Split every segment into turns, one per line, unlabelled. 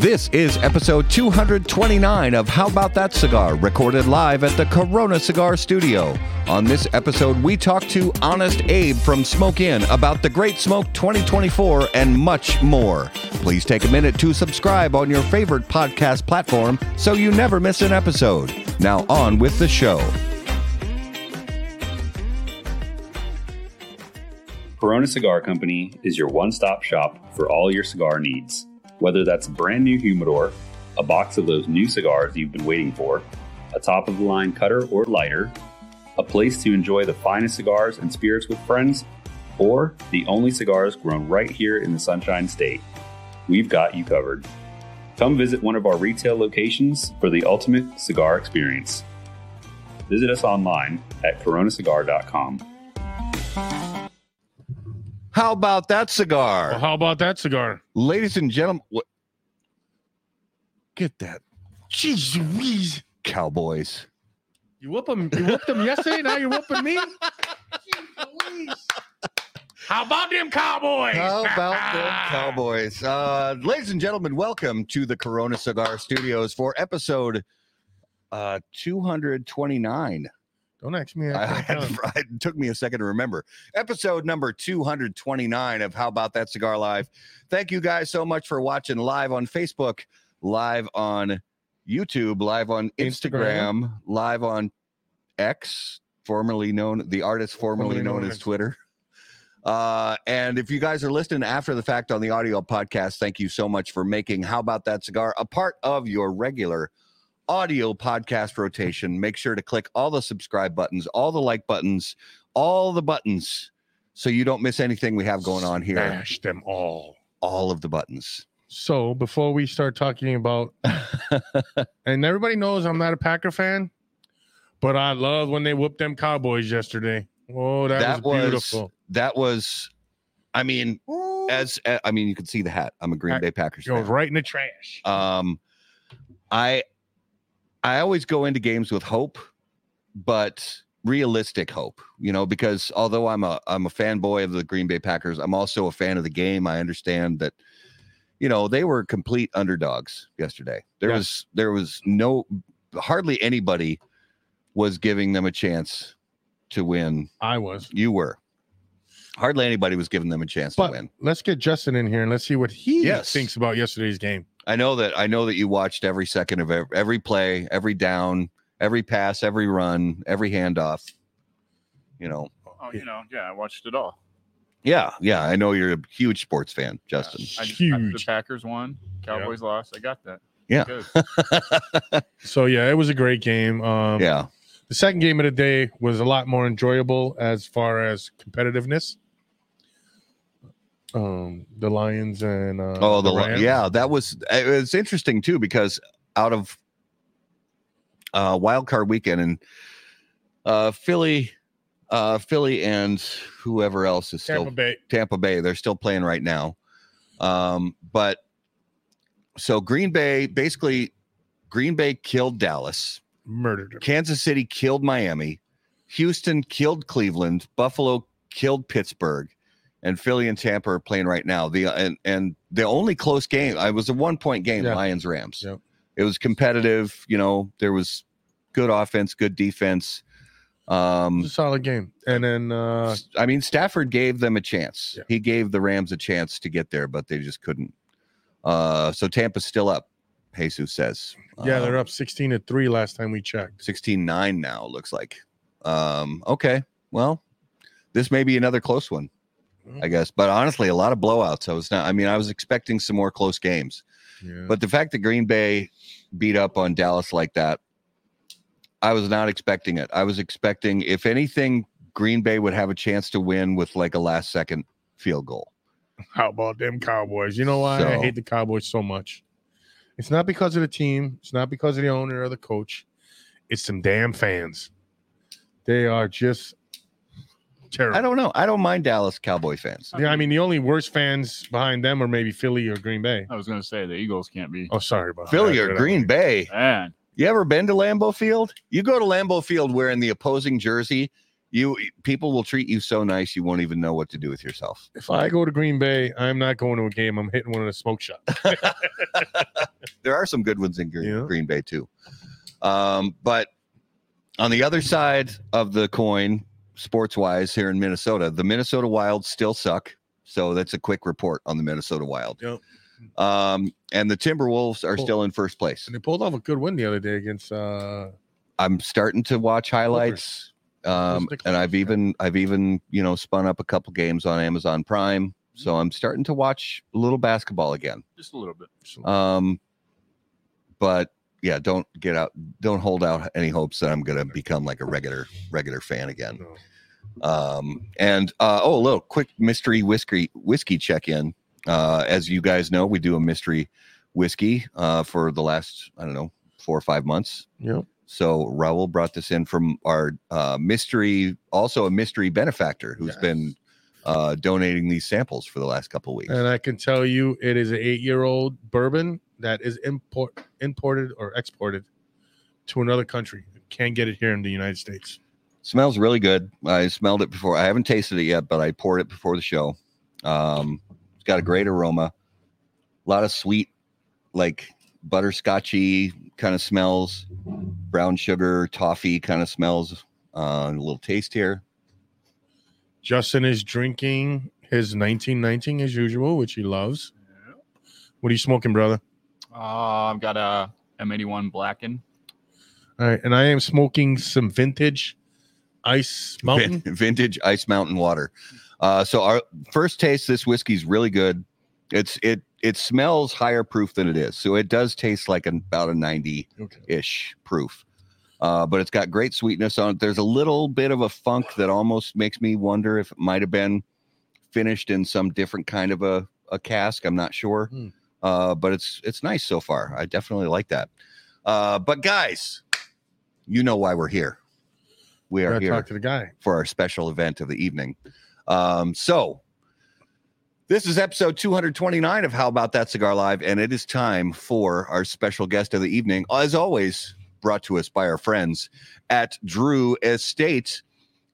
This is episode 229 of How About That Cigar, recorded live at the Corona Cigar Studio. On this episode, we talk to Honest Abe from Smoke Inn about the Great Smoke 2024 and much more. Please take a minute to subscribe on your favorite podcast platform so you never miss an episode. Now, on with the show.
Corona Cigar Company is your one stop shop for all your cigar needs. Whether that's a brand new humidor, a box of those new cigars you've been waiting for, a top of the line cutter or lighter, a place to enjoy the finest cigars and spirits with friends, or the only cigars grown right here in the Sunshine State, we've got you covered. Come visit one of our retail locations for the ultimate cigar experience. Visit us online at coronacigar.com.
How about that cigar?
Well, how about that cigar?
Ladies and gentlemen, what? Get that,
Jeez Louise.
cowboys.
You whoop them. You whooped them yesterday. Now you're whooping me. Jeez How about them cowboys?
How about them Cowboys? Uh, ladies and gentlemen, welcome to the Corona Cigar Studios for episode uh, 229.
Don't ask me.
I, I
I
had to, it took me a second to remember. Episode number 229 of How About That Cigar Live. Thank you guys so much for watching live on Facebook, live on YouTube, live on Instagram,
Instagram.
live on X, formerly known the artist formerly,
Formerly
known,
known
as
as-
Twitter. Uh, and if you guys are listening after the fact on the audio podcast, thank you so much for making How About That Cigar a part of your regular audio podcast rotation. Make sure to click all the subscribe buttons, all the like buttons, all the buttons so you don't miss anything we have going on here.
Smash them all.
All of the buttons.
So before we start talking about, and everybody knows I'm not a Packer fan, but I love when they whooped them Cowboys yesterday. Oh, that,
That
was
was-
beautiful.
That was, I mean, as uh, I mean, you can see the hat. I'm a Green Bay Packers
Goes
fan.
right in the trash.
Um, I I always go into games with hope, but realistic hope. You know, because although I'm a I'm a fanboy of the Green Bay Packers, I'm also a fan of the game. I understand that. You know, they were complete underdogs yesterday. There
Yeah.
was there was no hardly anybody was giving them a chance to win.
I was.
You were. Hardly anybody was giving them a chance to win.
let's get Justin in here and let's see what he
Yes.
thinks about yesterday's game.
I know that I know that you watched every second of every, every play, every down, every pass, every run, every handoff. You know,
Oh, you know, yeah, I watched it all.
yeah, yeah. I know you're a huge sports fan, Justin.
I just, after the Packers won, Cowboys lost. I got that.
Yeah.
So yeah, it was a great game. Um,
yeah,
The second game of the day was a lot more enjoyable as far as competitiveness. Um, the Lions and uh,
oh, the,
Rams.
yeah. That was it was interesting too because out of uh, wild card weekend and uh, Philly, uh, Philly and whoever else is still
Tampa Bay.
Tampa Bay. They're still playing right now. Um, but so Green Bay basically Green Bay killed Dallas,
murdered him.
Kansas City killed Miami, Houston killed Cleveland, Buffalo killed Pittsburgh, and Philly and Tampa are playing right now. The and and the only close game I was a one point game,
Yeah.
Lions Rams.
Yep.
It was competitive, you know, there was good offense, good defense.
It
Um
was a solid game. And then uh,
I mean, Stafford gave them a chance.
Yeah.
He gave the Rams a chance to get there, but they just couldn't. Uh, so Tampa's still up, Jesus says.
yeah, they're
Uh,
up 16 to 3 last time we checked.
16 9 now, looks like. Um, okay. Well, this may be another close one, I guess. But honestly, a lot of blowouts. I was not, I mean, I was expecting some more close games.
Yeah.
But the fact that Green Bay beat up on Dallas like that, I was not expecting it. I was expecting, if anything, Green Bay would have a chance to win with like a last second field goal.
How about them Cowboys? You know why I hate the Cowboys so much? It's not because of the team. It's not because of the owner or the coach. It's some damn fans. They are just terrible.
I don't know. I don't mind Dallas Cowboy fans.
Yeah, I mean, the only worst fans behind them are maybe Philly or Green Bay.
I was going to say the Eagles can't be.
Oh, sorry about
Philly
that.
or Green Bay.
Man,
You ever been to Lambeau Field? You go to Lambeau Field wearing the opposing jersey, You people will treat you so nice you won't even know what to do with yourself.
If I go to Green Bay, I'm not going to a game. I'm hitting one of the smoke shops.
there are some good ones in Green,
Yeah.
Green Bay too. Um, but on the other side of the coin, sports wise, here in Minnesota, the Minnesota Wild still suck. So that's a quick report on the Minnesota Wild.
Yep.
Um, and the Timberwolves are
Cool.
still in first place.
And they pulled off a good win the other day against uh
I'm starting to watch highlights. Um, and I've
yeah.
even I've even you know spun up a couple games on Amazon Prime, so I'm starting to watch a little basketball again.
Just a little bit.
Um, but yeah, don't get out, don't hold out any hopes that I'm gonna become like a regular regular fan again. Um, and uh, oh, a little quick mystery whiskey whiskey check in. Uh, as you guys know, we do a mystery whiskey uh, for the last I don't know four or five months.
Yep.
So Raul brought this in from our uh, mystery, also a mystery benefactor who's
Yes.
been uh, donating these samples for the last couple of weeks.
And I can tell you it is an eight year old bourbon that is import imported or exported to another country. Can't get it here in the United States.
Smells really good. I smelled it before. I haven't tasted it yet, but I poured it before the show. Um, it's got a great aroma, a lot of sweet, like butterscotchy kind of smells, brown sugar, toffee kind of smells. Uh, a little taste here.
Justin is drinking his 1919 as usual, which he loves. What are you smoking, brother?
Uh, I've got a M81 Blacken.
All right, and I am smoking some vintage ice mountain.
Vin- vintage Ice Mountain water. Uh, so our first taste, this whiskey's really good. It's it it smells higher proof than it is, so it does taste like an, about a ninety
Okay.
ish proof. Uh, but it's got great sweetness on it. There's a little bit of a funk that almost makes me wonder if it might have been finished in some different kind of a, a cask. I'm not sure.
Hmm.
Uh, but it's it's nice so far. I definitely like that. Uh, but guys, you know why we're here. We are here
talk to the guy.
for our special event of the evening. Um, so this is episode 229 of How About That Cigar Live, and it is time for our special guest of the evening. As always, brought to us by our friends at Drew Estate.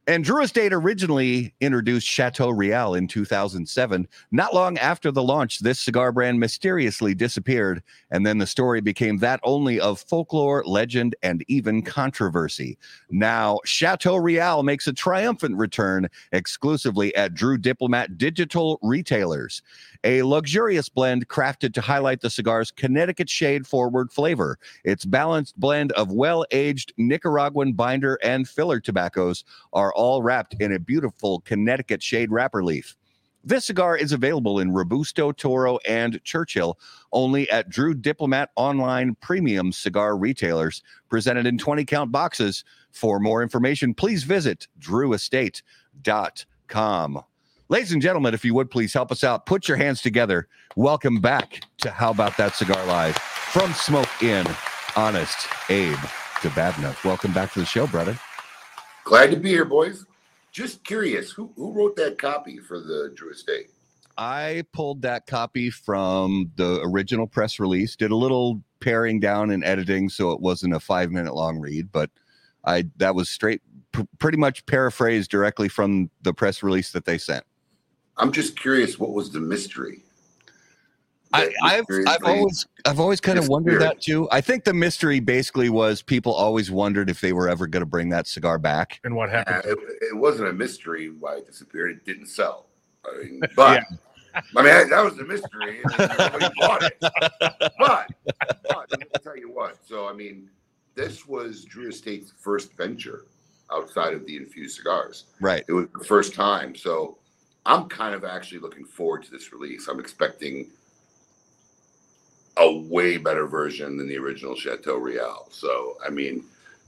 And Drew Estate originally introduced Chateau Real in 2007. Not long after the launch, this cigar brand mysteriously disappeared, and then the story became that only of folklore, legend, and even controversy. Now, Chateau Real makes a triumphant return exclusively at Drew Diplomat Digital Retailers, a luxurious blend crafted to highlight the cigar's Connecticut shade forward flavor. Its balanced blend of well aged Nicaraguan binder and filler tobaccos are all wrapped in a beautiful Connecticut shade wrapper leaf. This cigar is available in Robusto, Toro, and Churchill only at Drew Diplomat online premium cigar retailers, presented in 20 count boxes. For more information, please visit drewestate.com. Ladies and gentlemen, if you would please help us out, put your hands together. Welcome back to How About That Cigar Live from Smoke Inn, Honest Abe Dababneh. Welcome back to the show, brother.
Glad to be here, boys. Just curious, who who wrote that copy for the Drew Estate?
I pulled that copy from the original press release, did a little paring down and editing so it wasn't a five minute long read, but I that was straight, pr- pretty much paraphrased directly from the press release that they sent.
I'm just curious, what was the mystery?
I,
That
I've I've always I've always kind of wondered that too. I think the mystery basically was people always wondered if they were ever going to bring that cigar back.
And what
Uh,
happened?
it, it wasn't a mystery why it disappeared. It didn't sell. I mean, but I mean that was the mystery. and Nobody bought it. But, but let me tell you what. So I mean, this was Drew Estate's first venture outside of the infused cigars.
Right.
It was the first time. So I'm kind of actually looking forward to this release. I'm expecting a way better version than the original Chateau Real. So, I mean,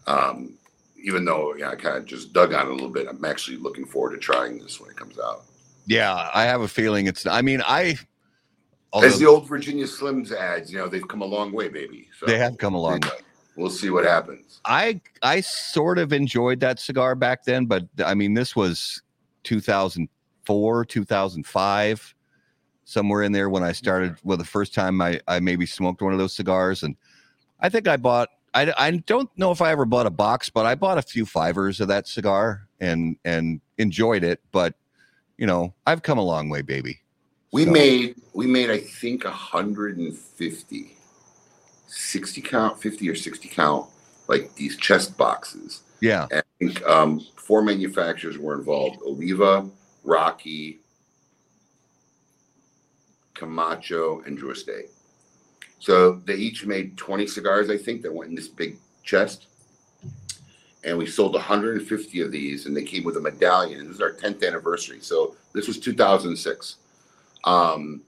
um, even though you know, I kind of just dug on it a little bit, I'm actually looking forward to trying this when it comes out.
Yeah, I have a feeling it's. I mean, I.
As the old Virginia Slims ads, you know, they've come a long way, baby. So
they have come a long way.
We'll see what happens.
I I sort of enjoyed that cigar back then, but I mean this was 2004, 2005, somewhere in there when I started. Well, the first time I I maybe smoked one of those cigars, and I think I bought I, I don't know if I ever bought a box, but I bought a few fivers of that cigar and and enjoyed it. But you know, I've come a long way, baby.
We
So-
made we made I think 150 60 count 50 or 60 count like these chest boxes.
Yeah,
And I think um, four manufacturers were involved: Oliva, Rocky, Camacho, and Drew Estate. So they each made 20 cigars, I think, that went in this big chest. And we sold 150 of these, and they came with a medallion. This is our 10th anniversary. So this was 2006. Um,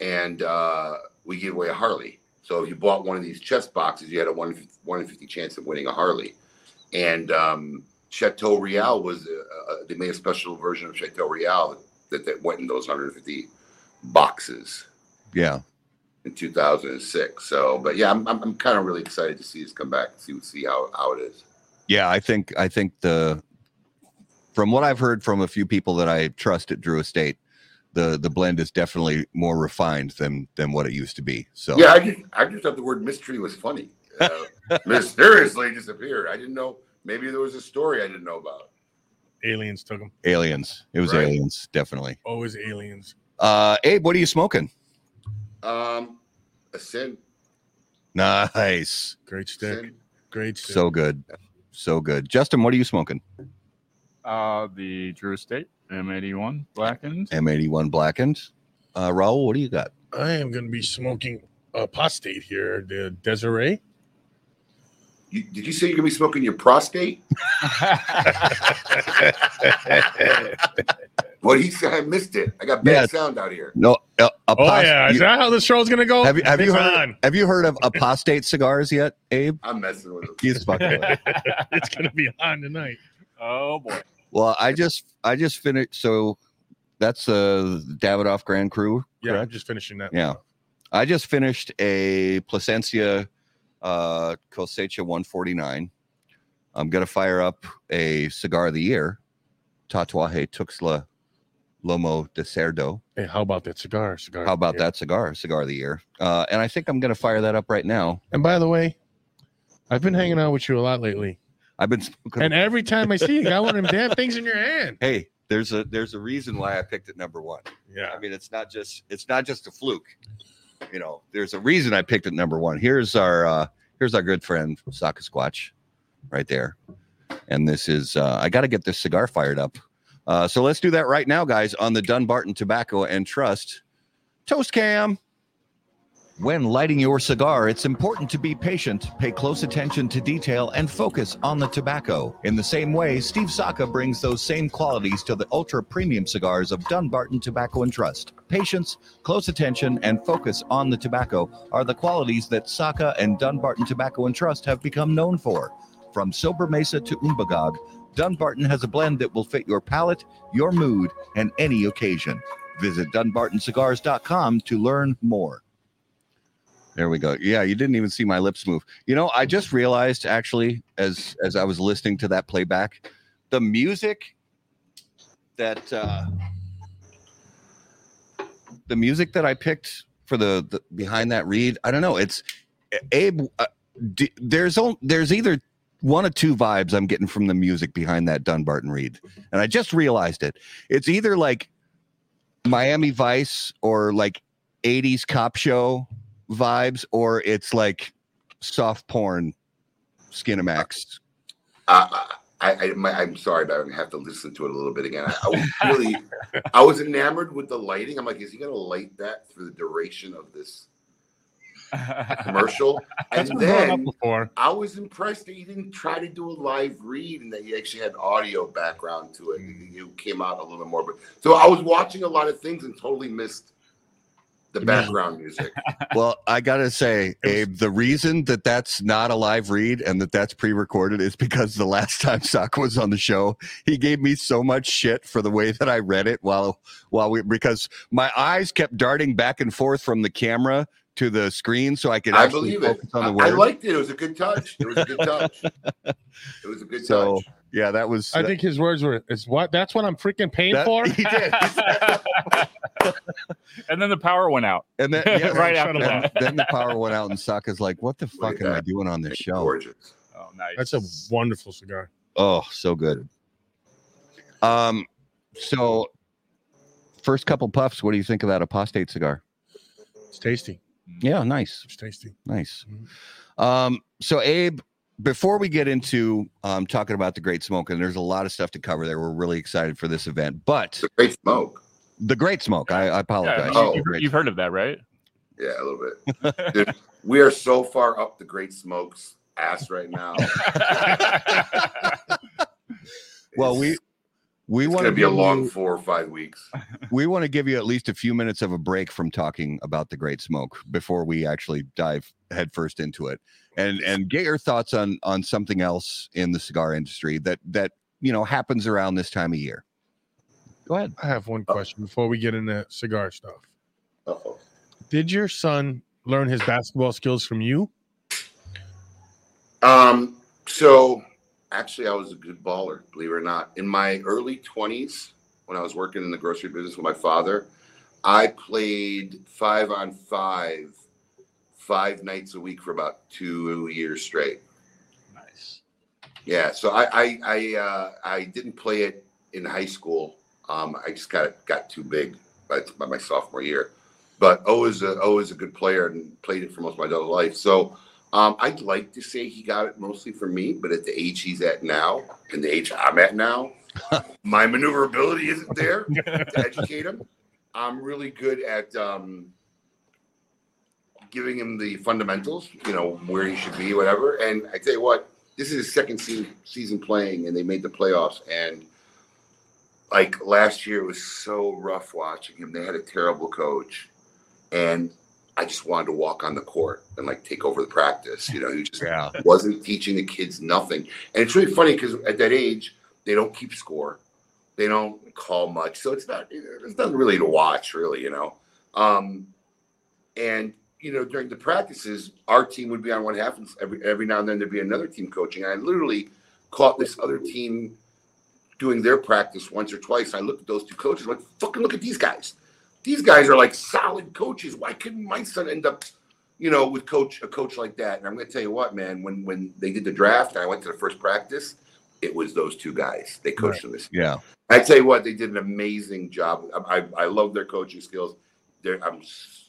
and uh, we gave away a Harley. So if you bought one of these chest boxes, you had a 1 in 50 1 in 50 chance of winning a Harley and um, Chateau Real was uh, uh, they made a special version of Chateau Real that, that went in those 150 boxes
yeah.
in 2006. So, but yeah, I'm, I'm, I'm kind of really excited to see this come back and see see how, how it is.
Yeah, I think I think the from what I've heard from a few people that I trust at Drew Estate, the the blend is definitely more refined than than what it used to be. So
Yeah, I just I just thought the word mystery was funny. Uh, mysteriously disappeared. I didn't know. Maybe there was a story I didn't know about.
Aliens took them.
aliens. It was
Right.
aliens, definitely.
Always aliens.
Uh Abe, what are you smoking?
Um, a sin.
Nice.
Great stick.
sin.
Great stick.
So good. So good. Justin, what are you smoking?
Uh, the Drew Estate M81 blackened.
M81 blackened. Uh Raul, what do you got?
I am going to be smoking apostate here. The Desiree.
You, did you say you're gonna be smoking your prostate? What he said, I missed it. I got bad
Yeah.
sound out here.
No, uh,
Oh
apos-
yeah, is
you-
that how the show's going to go?
have you have you heard
on.
have you heard of apostate cigars yet, Abe?
I'm messing with him.
He's fucking with it.
it's going to be on tonight.
oh boy.
Well, I just I just finished. So that's uh Davidoff Grand Cru.
Yeah, I'm just finishing that.
Yeah. I just finished a Plasencia uh, Cosecha 149. I'm gonna fire up a cigar of the year, Tatuaje Tuxtla Lomo de Cerdo.
Hey, how about that cigar? Cigar.
How about that cigar? Cigar of the year. Uh, and I think I'm gonna fire that up right now.
And by the way, I've been hanging out with you a lot lately.
I've been smoking.
And every time I see you, you got one of them damn things in your hand.
hey, there's a there's a reason why I picked it number one.
Yeah.
I mean, it's not just it's not just a fluke. You know, there's a reason I picked it number one. Here's our uh here's our good friend Saka Squatch, right there. And this is uh I got to get this cigar fired up. Uh so let's do that right now, guys, on the Dunbarton Tobacco and Trust Toast Cam. When lighting your cigar, it's important to be patient, pay close attention to detail, and focus on the tobacco. In the same way, Steve Saka brings those same qualities to the ultra premium cigars of Dunbarton Tobacco and Trust. Patience, close attention, and focus on the tobacco are the qualities that Saka and Dunbarton Tobacco and Trust have become known for. From Sobremesa to Umbagog, Dunbarton has a blend that will fit your palate, your mood, and any occasion. Visit dunbartoncigars.com to learn more. There we go. Yeah, you didn't even see my lips move. You know, I just realized actually as as I was listening to that playback, the music that uh the music that I picked for the, the behind that read, I don't know. It's Abe. Uh, d- there's on, there's either one of two vibes I'm getting from the music behind that Dunbarton read. and I just realized it. It's either like Miami Vice or like 80s cop show vibes, or it's like soft porn Skinamax.
Uh, I, I, my, I'm sorry, but I'm gonna have to listen to it a little bit again. I, I was really, I was enamored with the lighting. I'm like, is he gonna light that for the duration of this commercial? And
been brought up
then. I was impressed that you didn't try to do a live read and that you actually had audio background to it. You, you came out a little bit more, but so I was watching a lot of things and totally missed the
The music.
background music.
Well, I gotta say, Abe, the reason that that's not a live read and that that's pre-recorded is because the last time Saka was on the show, he gave me so much shit for the way that I read it while while we because my eyes kept darting back and forth from the camera to the screen so I could
I
actually
believe it.
focus on the
I, I liked it. It was a good touch. It was a good touch. It was a good
So,
touch.
Yeah, that was.
I think his words were, "Is what? That's what I'm freaking paying
that-
for."
He did.
and then the power went out.
And then yeah,
Right
shut
after
him
that.
then the power went out, and Saka's like, "What the fuck
at
am I doing on this show?"
Gorgeous.
Oh, nice.
That's a wonderful cigar.
Oh, so good. Um, so first couple puffs. What do you think of that apostate cigar?
It's tasty.
Yeah, nice,
It's tasty.
nice. Um, so Abe, before we get into um talking about the Great Smoke, and there's a lot of stuff to cover there. We're really excited for this event, but
the great smoke.
the Great Smoke. I, I apologize.
you-
Oh.
you've, you've heard of that, right?
Yeah, a little bit. Dude, we are so far up the Great Smokes ass right now.
Well, we
It's-
we
it's
want
gonna be a long four or five weeks.
we want to give you at least a few minutes of a break from talking about the Great Smoke before we actually dive headfirst into it, and and get your thoughts on on something else in the cigar industry that that you know happens around this time of year. Go ahead.
I have one question before we get into cigar stuff.
Uh-oh.
Did your son learn his basketball skills from you?
Um, so actually, I was a good baller, believe it or not. In my early 20s, when I was working in the grocery business with my father, I played five on five, five nights a week for about two years straight.
nice.
Yeah, so I I I, uh, I didn't play it in high school. Um, I just got got too big by, by my sophomore year. But O is a O is a good player and played it for most of my adult life. So um, I'd like to say he got it mostly from me, but at the age he's at now and the age I'm at now, my maneuverability isn't there to educate him. I'm really good at um, giving him the fundamentals, you know, where he should be, whatever. And I tell you what, this is his second se- season playing, and they made the playoffs. And like last year, it was so rough watching him. They had a terrible coach, and I just wanted to walk on the court and like take over the practice. You know, he just
Yeah.
wasn't teaching the kids nothing. And it's really funny because at that age, they don't keep score, they don't call much, so it's not it's nothing really to watch, really. You know, um, and you know during the practices, our team would be on one half, and every every now and then there'd be another team coaching. And I literally caught this other team doing their practice once or twice. I looked at those two coaches, like, fucking look at these guys. These guys are like solid coaches. Why couldn't my son end up, you know, with coach a coach like that? And I'm going to tell you what, man. When when they did the draft, and I went to the first practice. It was those two guys. They coached them this.
Yeah.
I tell you what, they did an amazing job. I I, I love their coaching skills. They're, I'm,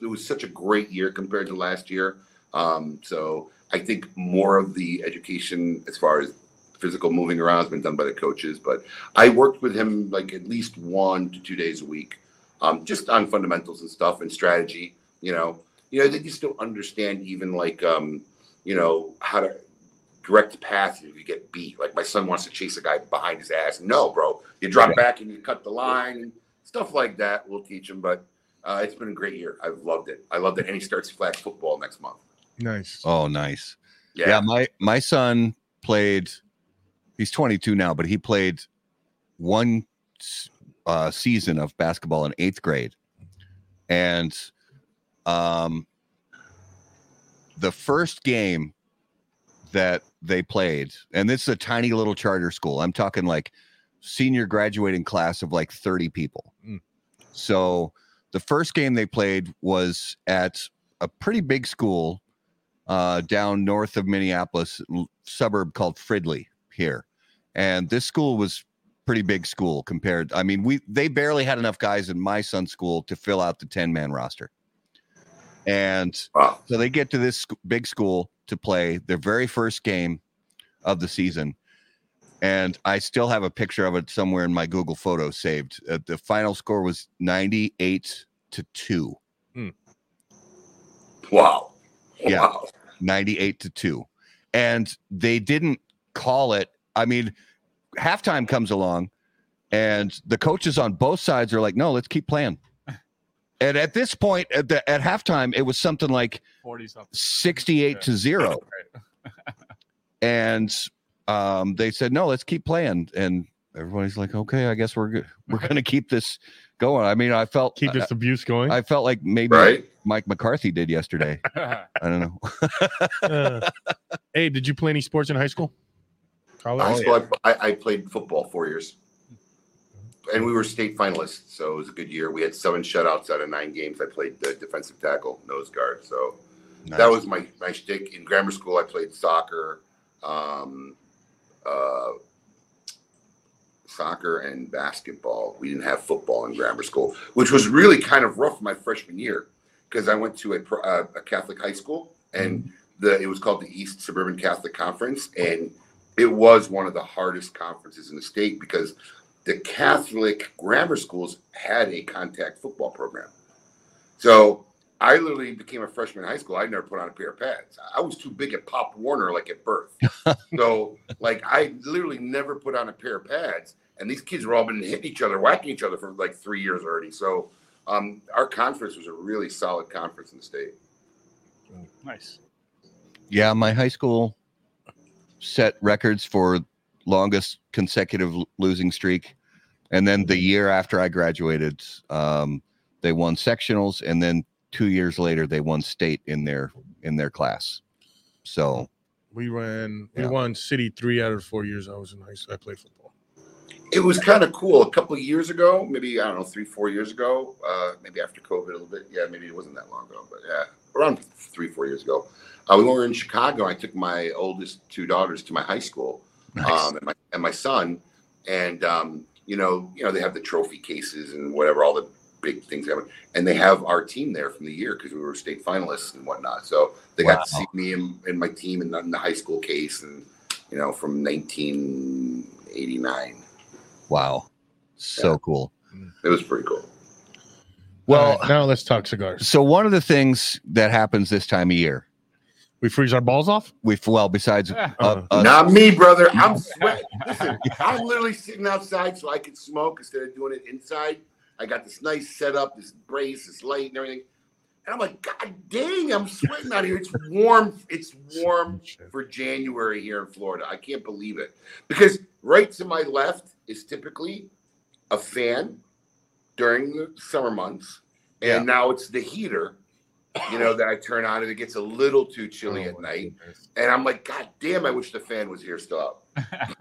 it was such a great year compared to last year. Um, so I think more of the education as far as physical moving around has been done by the coaches. But I worked with him like at least one to two days a week, um, just on fundamentals and stuff and strategy. You know, you know they just don't understand even like um, you know how to direct pass if you get beat. Like my son wants to chase a guy behind his ass. No, bro, you drop back and you cut the line and stuff like that. We'll teach him, but. Uh, it's been a great year. I've loved it. I loved it. And he starts flag football next month.
Nice.
Oh, nice.
Yeah.
Yeah. my my son played. He's 22 now, but he played one s- uh, season of basketball in eighth grade, and um, the first game that they played, and this is a tiny little charter school. I'm talking like senior graduating class of like 30 people.
Mm.
So the first game they played was at a pretty big school uh, down north of Minneapolis, l- suburb called Fridley here, and this school was pretty big school compared. I mean, we they barely had enough guys in my son's school to fill out the ten man roster, and
Wow.
so they get to this big school to play their very first game of the season. And I still have a picture of it somewhere in my Google Photos saved. Uh, the final score was 98 to 2.
Wow.
Yeah.
Wow.
98 to 2. And they didn't call it. I mean, halftime comes along and the coaches on both sides are like, no, let's keep playing. And at this point, at, the, at halftime, it was something like
40 something.
68 to 0. and um, they said no let's keep playing and everybody's like okay i guess we're good we're gonna keep this going i mean i felt
Keep this abuse going.
I, I felt like maybe
Right?
mike mccarthy did yesterday i don't know
Uh, hey, did you play any sports in high school? College.
High school, I, I, I played football four years, and we were state finalists, so it was a good year. We had seven shutouts out of nine games. I played the defensive tackle, nose guard. So that was my my shtick. In grammar school, I played soccer, um, uh, soccer and basketball. We didn't have football in grammar school, which was really kind of rough my freshman year because I went to a, uh, a Catholic high school and the it was called the East Suburban Catholic Conference and it was one of the hardest conferences in the state because the Catholic grammar schools had a contact football program. So I literally became a freshman in high school. I'd never put on a pair of pads. I was too big at Pop Warner, like at birth. so, like, I literally never put on a pair of pads. And these kids were all been hitting each other, whacking each other for like three years already. So, um, our conference was a really solid conference in the state.
Nice.
Yeah, my high school set records for longest consecutive losing streak. And then the year after I graduated, um, they won sectionals, and then two years later they won state in their in their class. So
We ran. We
Yeah.
won city three out of four years I was in high school. I played football.
It was kind of cool. A couple of years ago, maybe I don't know, three, four years ago, uh, maybe after COVID a little bit. Yeah, maybe it wasn't that long ago, but yeah, around three, four years ago. Uh, we were in Chicago. I took my oldest two daughters to my high school,
nice.
um, and my and my son, and um, you know, you know, they have the trophy cases and whatever, all the big things happen, and they have our team there from the year because we were state finalists and whatnot. So they got to see me and, and my team in the, in the high school case, and you know, from 1989.
wow, so
Yeah.
cool.
It was pretty cool.
Well,
All right, now let's talk cigars.
so one of the things that happens this time of year,
We freeze our balls off.
we well besides
Yeah.
uh, us-
Not me, brother. I'm sweating. Listen, I'm literally sitting outside so I can smoke instead of doing it inside. I got this nice setup, this brace, this light, and everything. And I'm like, God dang, I'm sweating out here. It's warm. It's warm for January here in Florida. I can't believe it. Because right to my left is typically a fan during the summer months. And
Yeah.
now it's the heater, you know, that I turn on and it gets a little too chilly
Oh,
at night.
goodness.
And I'm like, God damn, I wish the fan was here still up.
yeah,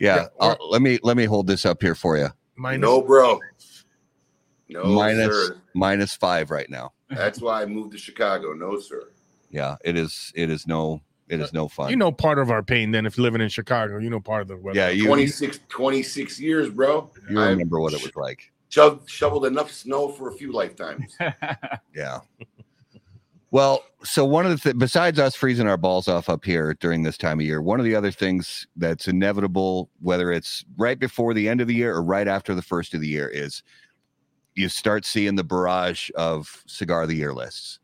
Yeah, uh,
I'll- let me let me hold this up here for you.
Minus-
no, bro. No,
minus
sir.
minus five right now.
That's why I moved to Chicago. No, sir.
Yeah, it is. It is no. It is no fun.
You know part of our pain. Then if you're living in Chicago, you know part of the weather.
yeah, you
26, 26 years, bro.
you
I
remember what it was like.
shoved, shoveled enough snow for a few lifetimes.
Yeah. Well, so one of the th- besides us freezing our balls off up here during this time of year, one of the other things that's inevitable, whether it's right before the end of the year or right after the first of the year, is you start seeing the barrage of cigar of the year lists.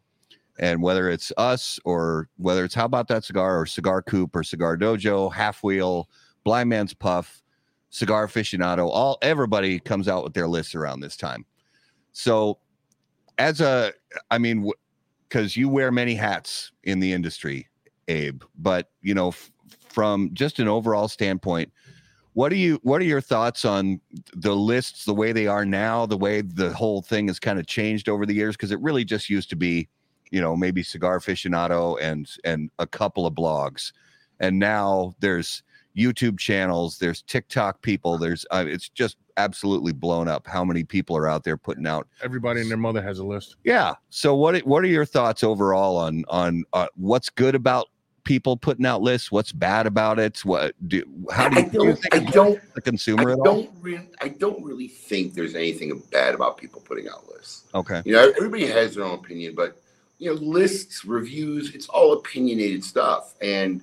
And whether it's us or whether it's how about that cigar or cigar coop or cigar dojo, half wheel, blind man's puff, cigar aficionado, all everybody comes out with their lists around this time. So as a I mean, because you wear many hats in the industry, Abe. But you know, f- from just an overall standpoint, what do you what are your thoughts on the lists, the way they are now, the way the whole thing has kind of changed over the years? Because it really just used to be, you know, maybe cigar aficionado and and a couple of blogs, and now there's YouTube channels, there's TikTok people, there's uh, it's just absolutely blown up how many people are out there putting out
Everybody and their mother has a list.
yeah. So what what are your thoughts overall on on uh, what's good about people putting out lists? What's bad about it? What do how do
I
you, do you
don't,
think
I don't,
affects the
I
consumer at all?
don't really, I don't really think there's anything bad about people putting out lists.
Okay.
You know, everybody has their own opinion, but you know, lists, reviews, it's all opinionated stuff. And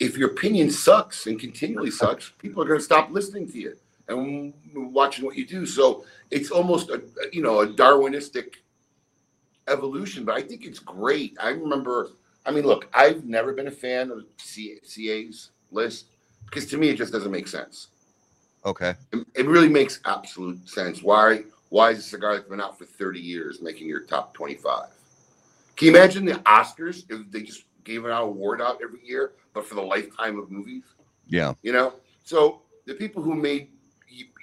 if your opinion sucks and continually sucks, people are going to stop listening to you and watching what you do. So it's almost a you know a Darwinistic evolution, but I think it's great. I remember, I mean, look, I've never been a fan of C- CA's list because to me it just doesn't make sense.
Okay.
It, it really makes absolute sense. Why? Why is a cigar that's been out for 30 years making your top 25? Can you imagine the Oscars if they just gave an award out every year, but for the lifetime of movies?
Yeah.
You know, so the people who made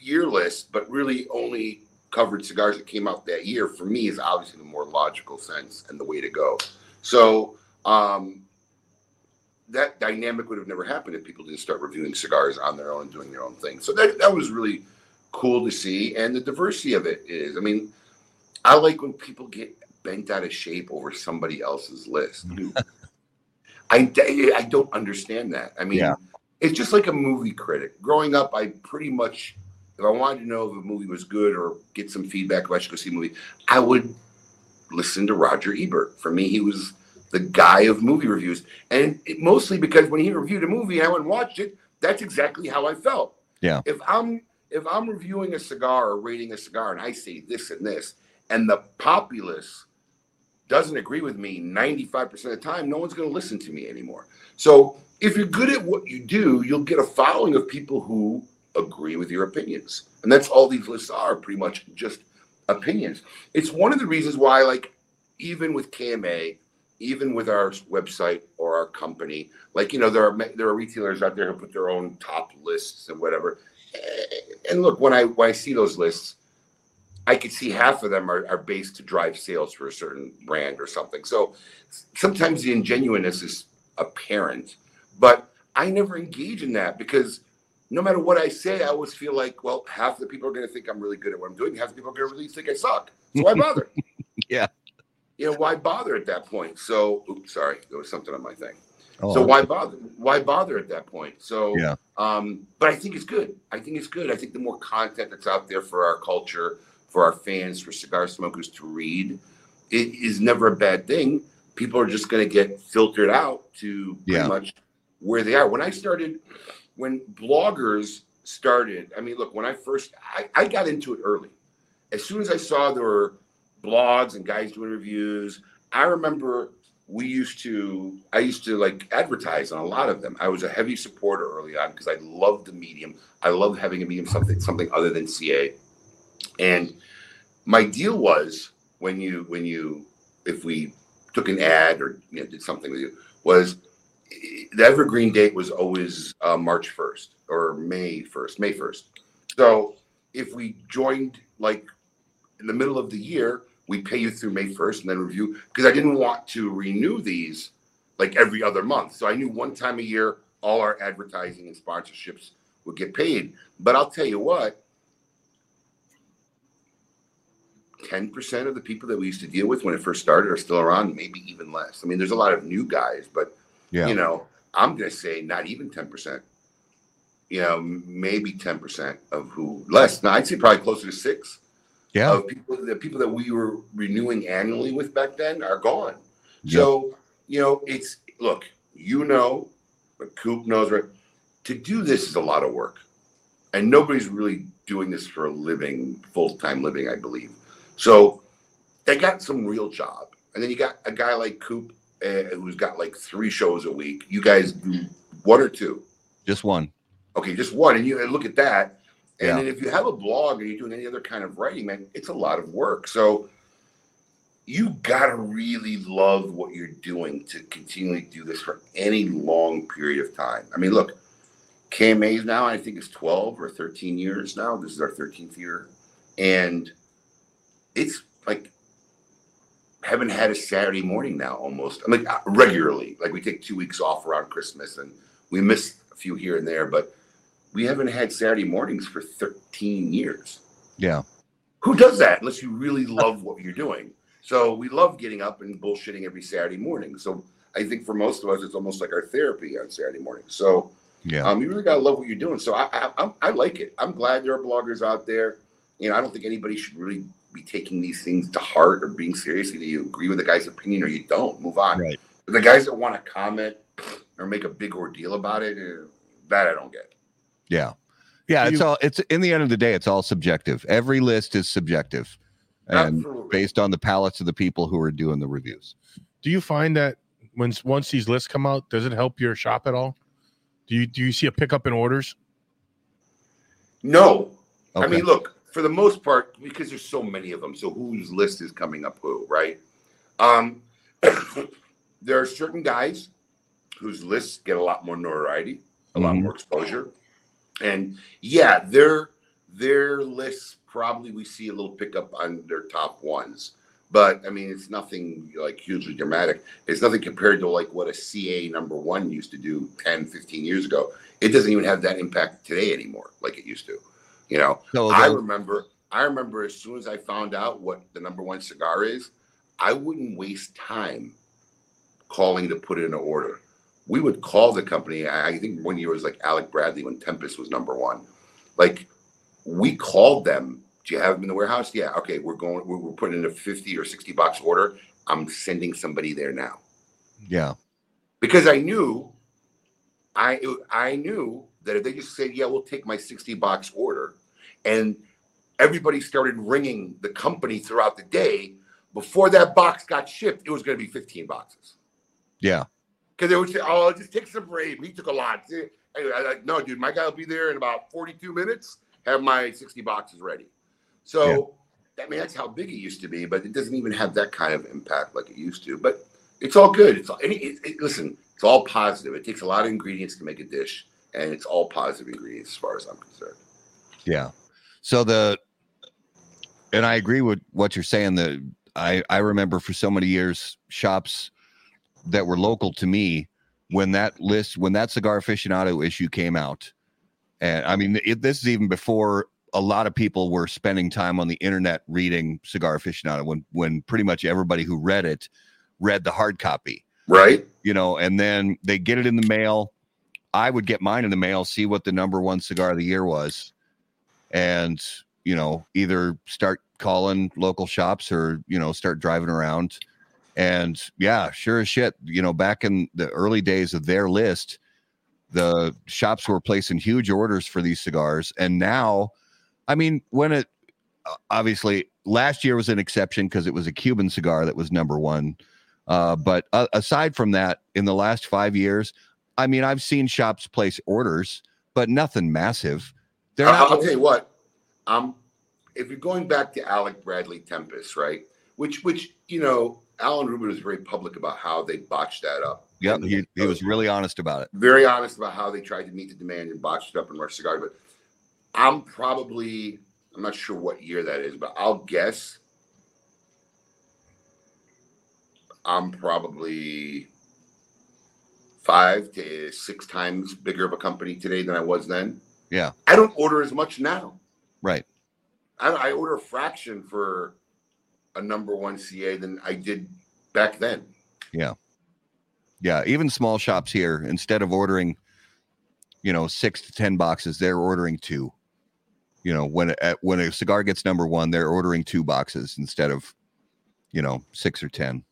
year lists, but really only covered cigars that came out that year, for me, is obviously the more logical sense and the way to go. So, um, that dynamic would have never happened if people didn't start reviewing cigars on their own, doing their own thing. So that that was really cool to see, and the diversity of it is. I mean, I like when people get bent out of shape over somebody else's list. I I don't understand that. I mean,
Yeah.
it's just like a movie critic. Growing up, I pretty much, if I wanted to know if a movie was good or get some feedback if I should go see a movie, I would listen to Roger Ebert. For me, he was the guy of movie reviews, and it, mostly because when he reviewed a movie and I went and watched it, that's exactly how I felt.
Yeah.
If I'm if I'm reviewing a cigar or rating a cigar and I say this and this, and the populace doesn't agree with me 95% of the time, no one's going to listen to me anymore. So if you're good at what you do, you'll get a following of people who agree with your opinions. And that's all these lists are pretty much just opinions. It's one of the reasons why, like, even with KMA, even with our website or our company, like, you know, there are there are retailers out there who put their own top lists and whatever. And look, when I when I see those lists, I could see half of them are, are based to drive sales for a certain brand or something. So sometimes the ingenuineness is apparent, but I never engage in that because no matter what I say, I always feel like, well, half the people are going to think I'm really good at what I'm doing. Half the people are going to really think I suck. So why bother?
Yeah.
You know, why bother at that point? So, oops, sorry, there was something on my thing.
Oh,
So why bother? Why bother at that point? So
Yeah.
Um, but I think it's good. I think it's good. I think the more content that's out there for our culture, for our fans, for cigar smokers to read, it is never a bad thing. People are just going to get filtered out to pretty
Yeah.
much where they are. When I started, when bloggers started, I mean, look, when I first, I, I got into it early. As soon as I saw there were blogs and guys doing reviews, I remember we used to i used to like advertise on a lot of them i was a heavy supporter early on because i loved the medium i loved having a medium something something other than ca and my deal was when you when you if we took an ad or you know did something with you was eh, the evergreen date was always uh, march 1st or may 1st may 1st so if we joined like in the middle of the year we pay you through May 1st and then review because I didn't want to renew these like every other month. So I knew one time a year all our advertising and sponsorships would get paid. But I'll tell you what, 10% of the people that we used to deal with when it first started are still around, maybe even less. I mean, there's a lot of new guys, but
Yeah.
you know, I'm going to say not even 10%. You know, maybe 10% of who less. Now I'd say probably closer to six
yeah.
of people the people that we were renewing annually with back then are gone.
Yep.
So, you know, it's look, you know, but Coop knows right. To do this is a lot of work. And nobody's really doing this for a living, full-time living, I believe. So they got some real job. And then you got a guy like Coop uh, who's got like three shows a week. You guys do one or two.
Just one.
Okay, just one. And you and look at that. And
Yeah.
then if you have a blog or you're doing any other kind of writing, man, it's a lot of work. So you gotta really love what you're doing to continually do this for any long period of time. I mean, look, KMA's now, I think it's 12 or 13 years now. This is our 13th year. And it's like haven't had a Saturday morning now almost. I mean, uh, regularly. Like we take two weeks off around Christmas and we miss a few here and there, but we haven't had Saturday mornings for 13 years.
Yeah.
Who does that unless you really love what you're doing? So we love getting up and bullshitting every Saturday morning. So I think for most of us, it's almost like our therapy on Saturday morning. So
Yeah.
um, you really gotta love what you're doing. So I, I, I like it. I'm glad there are bloggers out there. You know, I don't think anybody should really be taking these things to heart or being serious. Either you agree with the guy's opinion or you don't. Move on.
Right.
But the guys that want to comment or make a big ordeal about it, eh, that I don't get.
Yeah. Yeah. It's all, it's in the end of the day, it's all subjective. Every list is subjective and
Absolutely.
based on the palates of the people who are doing the reviews.
Do you find that when once these lists come out, does it help your shop at all? Do you do you see a pickup in orders?
No,
Okay.
I mean, look, for the most part, because there's so many of them, so whose list is coming up who, right? Um, there are certain guys whose lists get a lot more notoriety, a lot
Mhm.
more exposure. And yeah, their their lists probably we see a little pickup on their top ones. but I mean, it's nothing like hugely dramatic. It's nothing compared to like what a CA number one used to do 10, 15 years ago. It doesn't even have that impact today anymore, like it used to. You know,
So
I remember, I remember as soon as I found out what the number one cigar is, I wouldn't waste time calling to put in an order. We would call the company. I think one year was like Alec Bradley when Tempus was number one. Like we called them. Do you have them in the warehouse? Yeah. Okay. We're going, we're, putting in a 50 or 60 box order. I'm sending somebody there now
yeah,
because I knew, I I knew that if they just said, "Yeah, we'll take my sixty box order," and everybody started ringing the company throughout the day before that box got shipped, it was going to be fifteen boxes
yeah,
because they would say, "Oh, just take some brave. He took a lot." Anyway, I like, no, dude, my guy will be there in about forty-two minutes. Have my sixty boxes ready. So. I mean, that's how big it used to be, but it doesn't even have that kind of impact like it used to. But it's all good. It's all, it, it, it- listen. It's all positive. It takes a lot of ingredients to make a dish, and it's all positive ingredients as far as I'm concerned.
yeah. So the, and I agree with what you're saying. That I I remember for so many years shops that were local to me when that list when that cigar aficionado issue came out, and I mean it, this is even before a lot of people were spending time on the internet reading cigar aficionado when when pretty much everybody who read it read the hard copy
Right?
you know, and then they get it in the mail. I would get mine in the mail, see what the number one cigar of the year was, and you know, either start calling local shops or you know, start driving around. And yeah, sure as shit, you know, back in the early days of their list, the shops were placing huge orders for these cigars. And now, I mean, when it obviously last year was an exception because it was a Cuban cigar that was number one. Uh, but uh, aside from that, in the last five years, I mean, I've seen shops place orders, but nothing massive. They're
I-
not.
I'll tell you what. Um, if you're going back to Alec Bradley Tempus, right? Which, which you know, Alan Rubin was very public about how they botched that up.
Yep,
And
he, he was really honest about it.
very honest about how they tried to meet the demand and botched it up in Rush Cigar. But I'm probably, I'm not sure what year that is, but I'll guess I'm probably five to six times bigger of a company today than I was then.
Yeah.
I don't order as much now.
Right.
I, I order a fraction for a number one CA than I did back then.
Yeah, Yeah. even small shops here, instead of ordering, you know, six to ten boxes, they're ordering two. You know, when a, when a cigar gets number one, they're ordering two boxes instead of, you know, six or ten.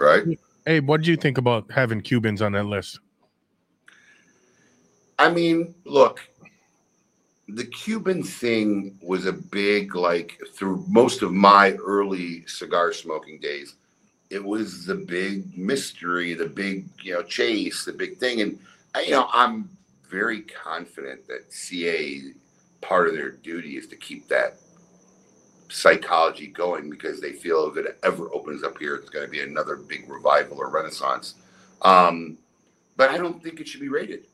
Right.
Hey, what do you think about having Cubans on that list?
I mean, look, the Cuban thing was a big, like, through most of my early cigar smoking days, it was the big mystery, the big, you know, chase, the big thing. And, you know, I'm very confident that CA, part of their duty is to keep that psychology going because they feel if it ever opens up here, it's going to be another big revival or renaissance. Um, but I don't think it should be rated.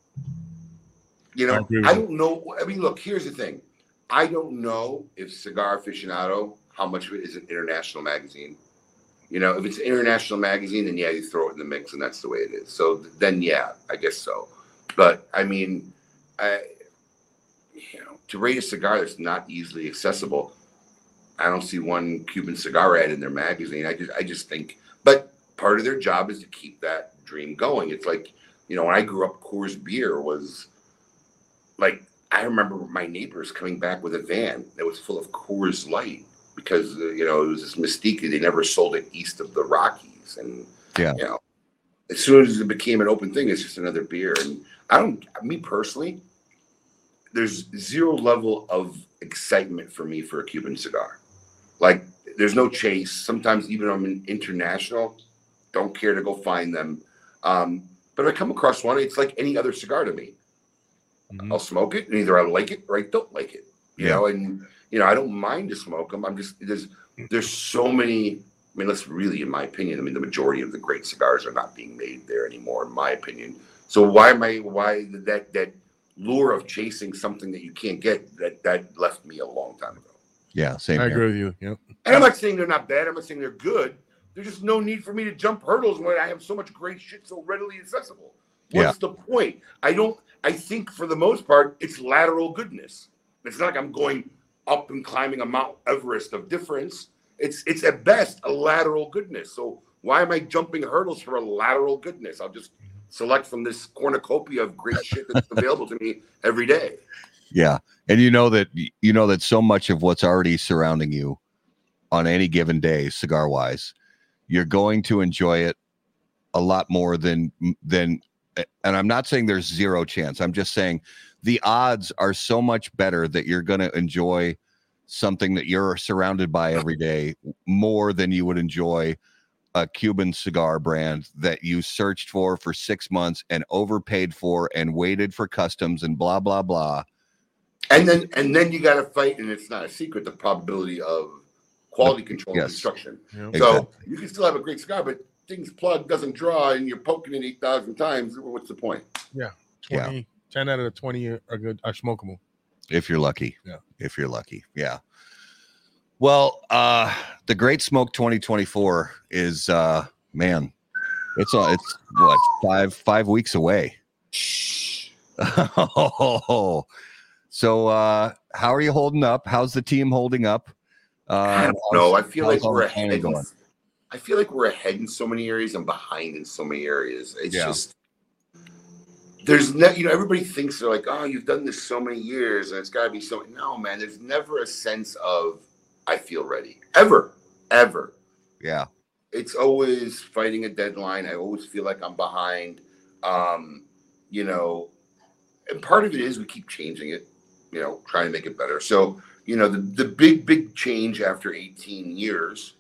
You know,
with
I don't know. I mean, look, here's the thing. I don't know if Cigar Aficionado, how much of it is an international magazine. You know, if it's an international magazine, then yeah, you throw it in the mix, and that's the way it is. So then, yeah, I guess so. But I mean, I, you know, to rate a cigar that's not easily accessible, I don't see one Cuban cigar ad in their magazine. I just, I just think, but part of their job is to keep that dream going. It's like, you know, when I grew up, Coors beer was like I remember my neighbors coming back with a van that was full of Coors Light because uh, you know it was this mystique that they never sold it east of the Rockies, and
Yeah.
you know, as soon as it became an open thing, it's just another beer. And I don't, me personally, there's zero level of excitement for me for a Cuban cigar. Like there's no chase. Sometimes even I'm an international, don't care to go find them. Um, but if I come across one, it's like any other cigar to me.
Mhm.
I'll smoke it, and either I like it or I don't like it. You
Yeah.
know, and you know, I don't mind to smoke them. I'm just there's there's so many. I mean, let's really, in my opinion, I mean, the majority of the great cigars are not being made there anymore, in my opinion. So why am I why that that lure of chasing something that you can't get that that left me a long time ago.
Yeah, same
I
here.
agree with you. Yep.
And I'm not saying they're not bad. I'm not saying they're good. There's just no need for me to jump hurdles when I have so much great shit so readily accessible. What's the point? I don't. I think for the most part, it's lateral goodness. It's not like I'm going up and climbing a Mount Everest of difference. It's it's at best a lateral goodness. So why am I jumping hurdles for a lateral goodness? I'll just select from this cornucopia of great shit that's available to me every day.
Yeah, and you know that you know that so much of what's already surrounding you on any given day, cigar wise, you're going to enjoy it a lot more than than. And I'm not saying there's zero chance. I'm just saying the odds are so much better that you're going to enjoy something that you're surrounded by every day more than you would enjoy a Cuban cigar brand that you searched for for six months and overpaid for and waited for customs and blah blah blah.
And then and then you got to fight, and it's not a secret the probability of quality control and
Yes.
construction.
Yep.
So
Exactly.
you can still have a great cigar, but things plug doesn't draw, and you're poking it eight thousand times. What's the point?
20, 10 out of the 20 are are good, are smokable.
if you're lucky.
Yeah.
If you're lucky. Yeah. Well, uh the Great Smoke 2024 is uh man, it's uh, it's what five five weeks away. oh, so uh how are you holding up? How's the team holding up? Uh
I don't know. I feel like
all
we're
the
ahead.
planning
In,
going?
I feel like we're ahead in so many areas and behind in so many areas. It's
Yeah.
just there's no, you know, everybody thinks they're like, oh, you've done this so many years, and it's got to be so. No, man, there's never a sense of I feel ready ever, ever.
Yeah.
it's always fighting a deadline. I always feel like I'm behind. Um, you know, and part of it is we keep changing it, you know, trying to make it better. So, you know, the, the big, big change after 18 years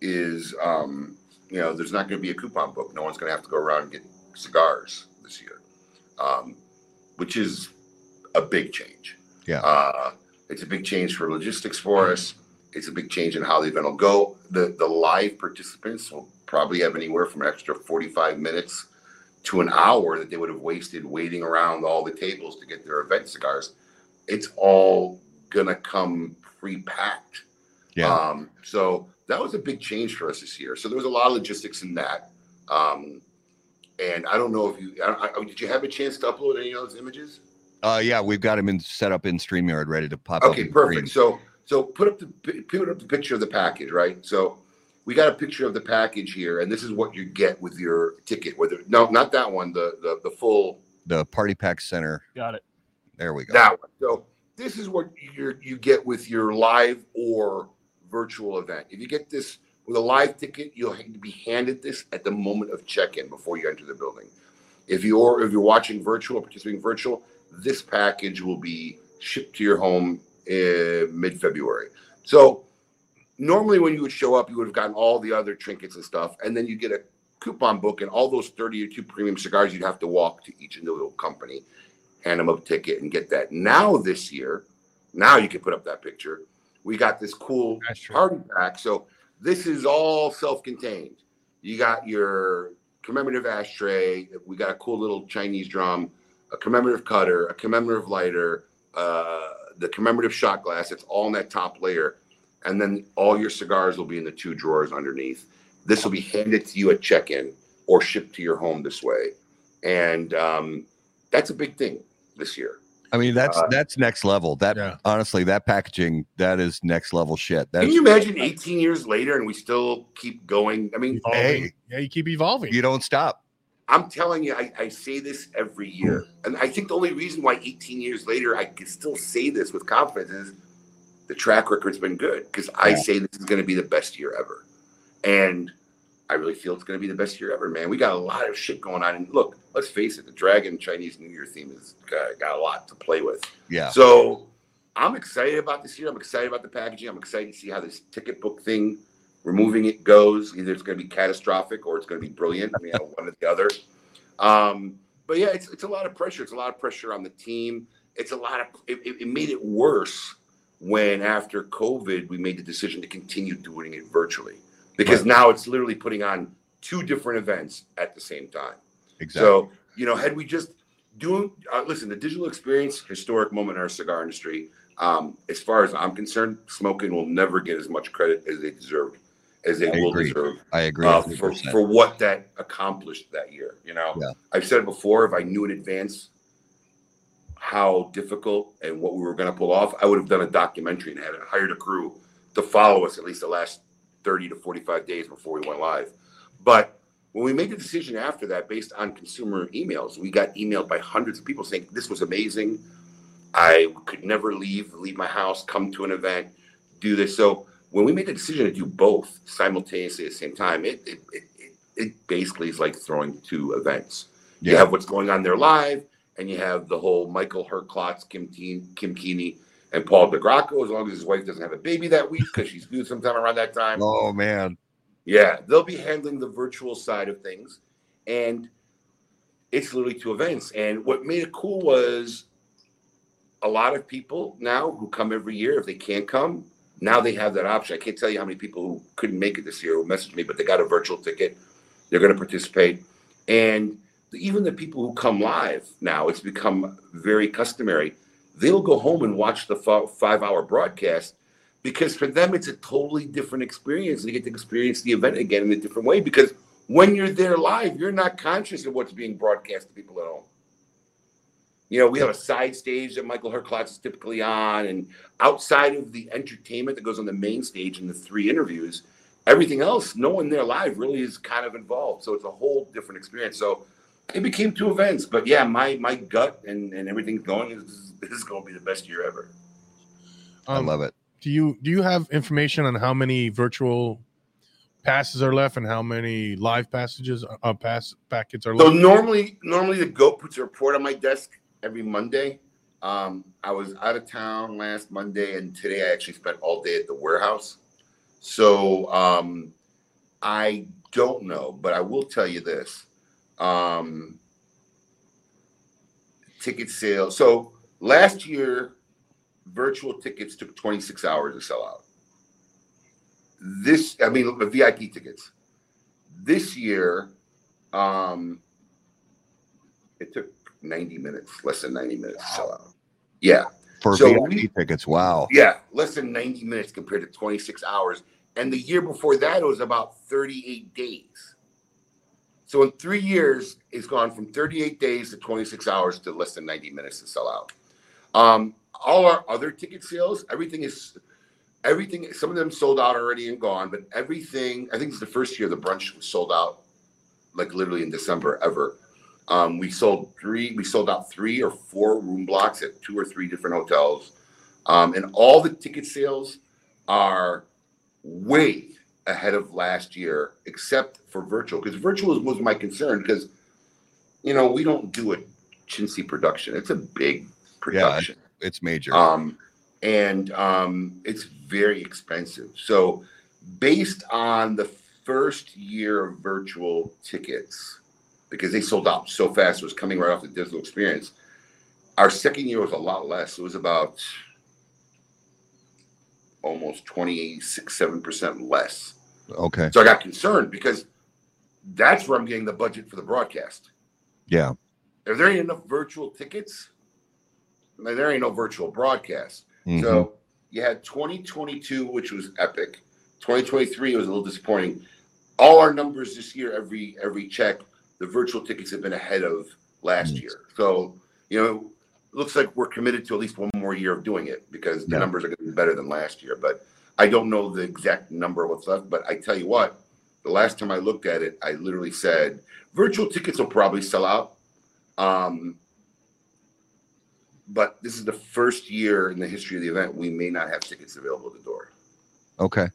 is, um, you know, there's not going to be a coupon book. No one's going to have to go around and get cigars this year, um, which is a big change.
Yeah.
Uh, it's a big change for logistics for us. It's a big change in how the event will go. The the live participants will probably have anywhere from an extra 45 minutes to an hour that they would have wasted waiting around all the tables to get their event cigars. It's all gonna come pre-packed.
Yeah.
Um, so that was a big change for us this year. So there was a lot of logistics in that. Um, and I don't know if you I, I, did you have a chance to upload any of those images?
Uh yeah, we've got them in set up in StreamYard ready to pop up.
Okay,
on
perfect.
screen.
So so put up the put up the picture of the package, right? So we got a picture of the package here, and this is what you get with your ticket. Whether no, not that one, the the, the full
The Party Pack Center.
Got it.
There we go.
that one. So this is what you you get with your live or virtual event. If you get this with a live ticket, you'll be handed this at the moment of check-in before you enter the building. If you're if you're watching virtual, or participating virtual, this package will be shipped to your home in mid-February. So normally when you would show up, you would have gotten all the other trinkets and stuff, and then you get a coupon book and all those 32 premium cigars, you'd have to walk to each individual company, hand them a ticket and get that. Now this year, now you can put up that picture. We got this cool party pack. So this is all self-contained. You got your commemorative ashtray. We got a cool little Chinese drum, a commemorative cutter, a commemorative lighter, uh, the commemorative shot glass. It's all in that top layer, and then all your cigars will be in the two drawers underneath. This will be handed to you at check-in or shipped to your home this way, and um, that's a big thing this year.
I mean, that's
Uh,
that's next level. That
Yeah.
honestly, that packaging, that is next level shit.
Can
That's
you imagine 18 years later and we still keep going? I mean,
Hey.
Yeah, you keep evolving.
you don't stop.
I'm telling you, I, I say this every year. And I think the only reason why 18 years later I can still say this with confidence is the track record's been good because I
Yeah.
say this is going to be the best year ever. And I really feel it's going to be the best year ever, man. We got a lot of shit going on. And look, let's face it, the Dragon Chinese New Year theme has got, got a lot to play with.
Yeah.
So I'm excited about this year. I'm excited about the packaging. I'm excited to see how this ticket book thing, removing it goes. Either it's going to be catastrophic or it's going to be brilliant. I mean, one or the other. Um, but yeah, it's it's a lot of pressure. It's a lot of pressure on the team. It's a lot of it, it, it made it worse when after COVID we made the decision to continue doing it virtually because
Right.
now it's literally putting on two different events at the same time.
Exactly.
So, you know, had we just doing, uh, listen, the digital experience, historic moment in our cigar industry. Um, as far as I'm concerned, smoking will never get as much credit as they deserve, as they
I
will
agree.
deserve
I agree.
uh, for, for what that accomplished that year. You know,
Yeah.
I've said it before. If I knew in advance how difficult and what we were going to pull off, I would have done a documentary and had hired a crew to follow us at least the last 30 to 45 days before we went live. But when we made the decision after that, based on consumer emails, we got emailed by hundreds of people saying this was amazing. I could never leave leave my house, come to an event, do this. So when we made the decision to do both simultaneously at the same time, it it, it, it, basically is like throwing two events. You have what's going on there live, and you have the whole Michael Herklotz, Kim Teen, Kim Keeney, and Paul DeGracco, as long as his wife doesn't have a baby that week because she's due sometime around that time.
Oh man.
Yeah, they'll be handling the virtual side of things, and it's literally two events. And what made it cool was a lot of people now who come every year, if they can't come, now they have that option. I can't tell you how many people who couldn't make it this year who messaged me, but they got a virtual ticket. They're going to participate, and even the people who come live now, it's become very customary. They'll go home and watch the five-hour broadcast because for them it's a totally different experience. They get to experience the event again in a different way because when you're there live, you're not conscious of what's being broadcast to people at home. You know, we have a side stage that Michael Herklotz is typically on, and outside of the entertainment that goes on the main stage and the three interviews, everything else, no one there live really is kind of involved. So it's a whole different experience. So it became two events, but yeah, my my gut and and everything's going is this is going to be the best year ever.
I
Um,
love it.
do you do you have information on how many virtual passes are left and how many live passages uh, pass packets are
So
left?
normally, normally the goat puts a report on my desk every Monday. Um, I was out of town last Monday, and today I actually spent all day at the warehouse. So um, I don't know, but I will tell you this: um, ticket sales. So last year, virtual tickets took 26 hours to sell out. This, I mean, the VIP tickets. This year, um, it took 90 minutes, less than 90 minutes to sell out. Yeah,
For
so
VIP
we-
tickets. Wow.
yeah, less than 90 minutes compared to 26 hours. And the year before that, it was about 38 days. So in three years, it's gone from 38 days to 26 hours to less than 90 minutes to sell out. Um, all our other ticket sales, everything is everything. Some of them sold out already and gone, but everything. I think it's the first year the brunch was sold out, like literally in December ever. Um, we sold three. We sold out three or four room blocks at two or three different hotels, um, and all the ticket sales are way ahead of last year, except for virtual. Because virtual was, my concern because, you know, we don't do a chintzy production. It's a big production.
It's major.
Um, and um, it's very expensive. So, based on the first year of virtual tickets, because they sold out so fast, it was coming right off the digital experience. Our second year was a lot less. It was about almost 26, 7% less.
okay.
So I got concerned because that's where I'm getting the budget for the broadcast.
Yeah.
If there enough virtual tickets, there ain't no virtual broadcast.
Mhm.
So you had 2022, which was epic. 2023 was a little disappointing. All our numbers this year, every every check, the virtual tickets have been ahead of last
Nice.
year. So you know, it looks like we're committed to at least one more year of doing it because the
Yeah.
numbers are going to be better than last year. But I don't know the exact number of what's left. But I tell you what, the last time I looked at it, I literally said virtual tickets will probably sell out. Um, but this is the first year in the history of the event we may not have tickets available at the door
Okay.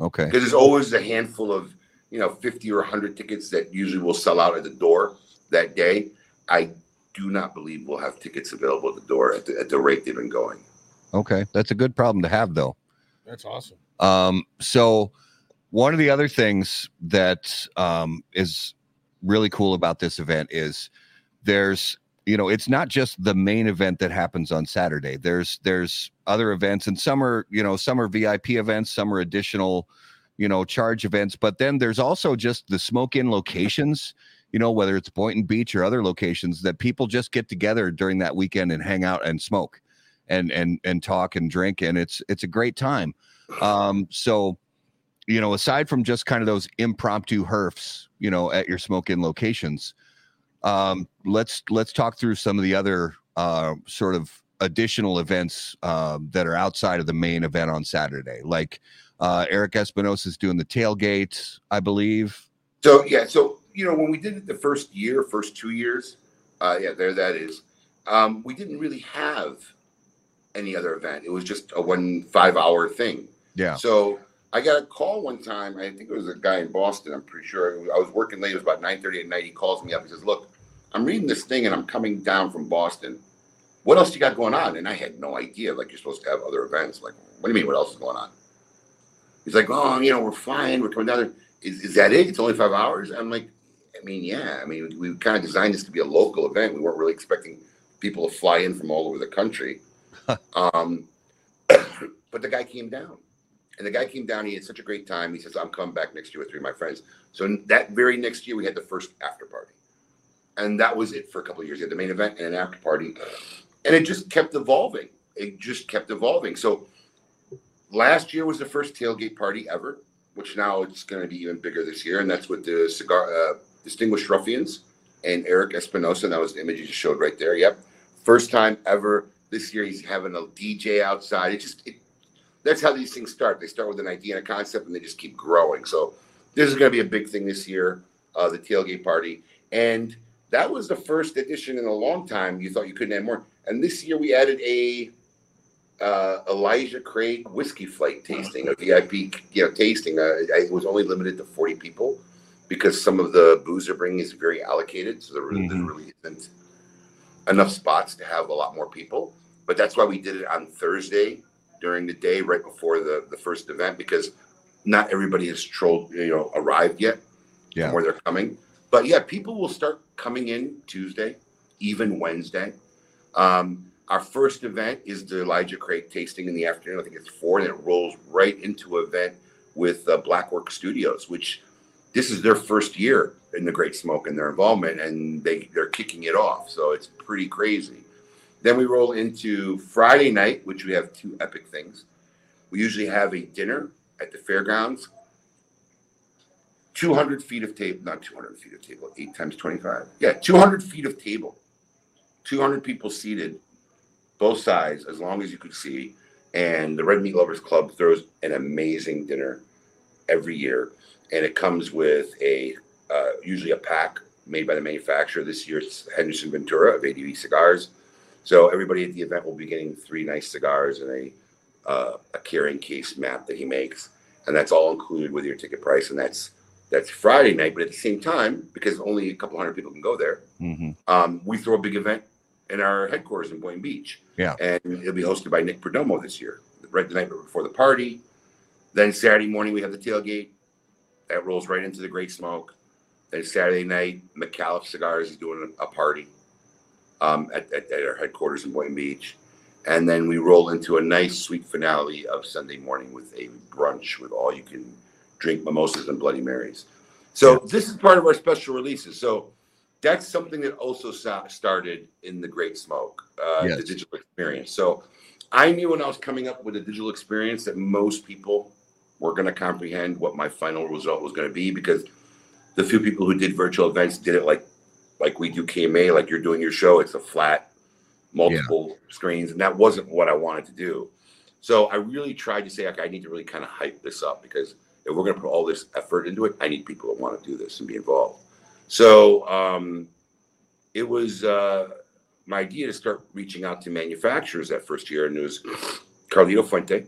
Okay.
because there's always a handful of you know 50 or 100 tickets that usually will sell out at the door that day i do not believe we'll have tickets available at the door at the, at the rate they've been going
Okay. That's a good problem to have, though.
That's awesome.
Um, so one of the other things that um, is really cool about this event is there's you know it's not just the main event that happens on Saturday. There's there's other events and some are you know some are VIP events, some are additional you know charge events, but then there's also just the smoke in locations. You know whether it's Boynton Beach or other locations that people just get together during that weekend and hang out and smoke. and and and talk and drink, and it's it's a great time. Um, so you know, aside from just kind of those impromptu herfs, you know, at your smoke-in locations, um, let's let's talk through some of the other uh, sort of additional events uh, that are outside of the main event on Saturday. Like uh, Eric Espinosa is doing the tailgate, I believe.
So yeah, so you know when we did it the first year, first two years, uh, yeah, there that is. Um, we didn't really have any other event. It was just a one five hour thing.
Yeah.
So I got a call one time. I think it was a guy in Boston. I'm pretty sure. I was working late. It was about 9:30 at night. He calls me up. He says, "Look, I'm reading this thing and I'm coming down from Boston. What else you got going on?" And I had no idea. Like you're supposed to have other events. Like, what do you mean? What else is going on? He's like, "Oh, you know, we're flying. We're coming down there. Is, is that it? It's only five hours?" I'm like, "I mean, yeah. I mean, we, we kind of designed this to be a local event. We weren't really expecting people to fly in from all over the country." um, but the guy came down. And the guy came down. He had such a great time. He says, "I'm coming back next year with three of my friends." So that very next year, we had the first after party, and that was it for a couple of years. We had the main event and an after party, and it just kept evolving. It just kept evolving. So last year was the first tailgate party ever, which now it's going to be even bigger this year, and that's with the cigar uh, Distinguished Ruffians and Eric Espinosa. And that was the image you just showed right there. Yep, first time ever. This year he's having a DJ outside. It just it, that's how these things start. They start with an idea and a concept, and they just keep growing. So this is going to be a big thing this year, uh, the tailgate party, and that was the first edition in a long time. You thought you couldn't add more, and this year we added a uh, Elijah Craig whiskey flight tasting, a VIP, you know, tasting. Uh, it was only limited to forty people because some of the booze they're bringing is very allocated, so there really, there really isn't enough spots to have a lot more people. But that's why we did it on Thursday during the day, right before the the first event, because not everybody has trolled, you know, arrived yet
Yeah.
where they're coming. But yeah, people will start coming in Tuesday, even Wednesday. Um, our first event is the Elijah Craig tasting in the afternoon. I think it's four, and it rolls right into an event with uh, Blackwork Studios, which this is their first year in the Great Smoke and their involvement, and they they're kicking it off. So it's pretty crazy. Then we roll into Friday night, which we have two epic things. We usually have a dinner at the fairgrounds. 200 feet of table, not 200 feet of table, eight times 25. Yeah, 200 feet of table. 200 people seated, both sides, as long as you could see. And the Red Meat Lovers Club throws an amazing dinner every year. And it comes with a uh, usually a pack made by the manufacturer. This year it's Henderson Ventura of ADV Cigars. So everybody at the event will be getting three nice cigars and a uh, a carrying case map that he makes, and that's all included with your ticket price. And that's that's Friday night, but at the same time, because only a couple hundred people can go there,
hmm
um, we throw a big event in our headquarters in Boynton Beach.
Yeah.
And it'll be hosted by Nick Perdomo this year, right the night before the party. Then Saturday morning, we have the tailgate. That rolls right into the Great Smoke. Then Saturday night, McAuliffe Cigars is doing a party um, at, at, at our headquarters in Boynton Beach. And then we roll into a nice sweet finale of Sunday morning with a brunch with all you can drink mimosas and Bloody Marys. So this is part of our special releases. So that's something that also started in the Great Smoke, uh,
Yes.
the digital experience. So I knew when I was coming up with a digital experience that most people were going to comprehend what my final result was going to be because the few people who did virtual events did it like like we do KMA, like you're doing your show. It's a flat, multiple screens, and that wasn't what I wanted to do. So I really tried to say, like, I need to really kind of hype this up because if we're going to put all this effort into it, I need people that want to do this and be involved. So um, it was uh, my idea to start reaching out to manufacturers that first year, and it was Carlito Fuente,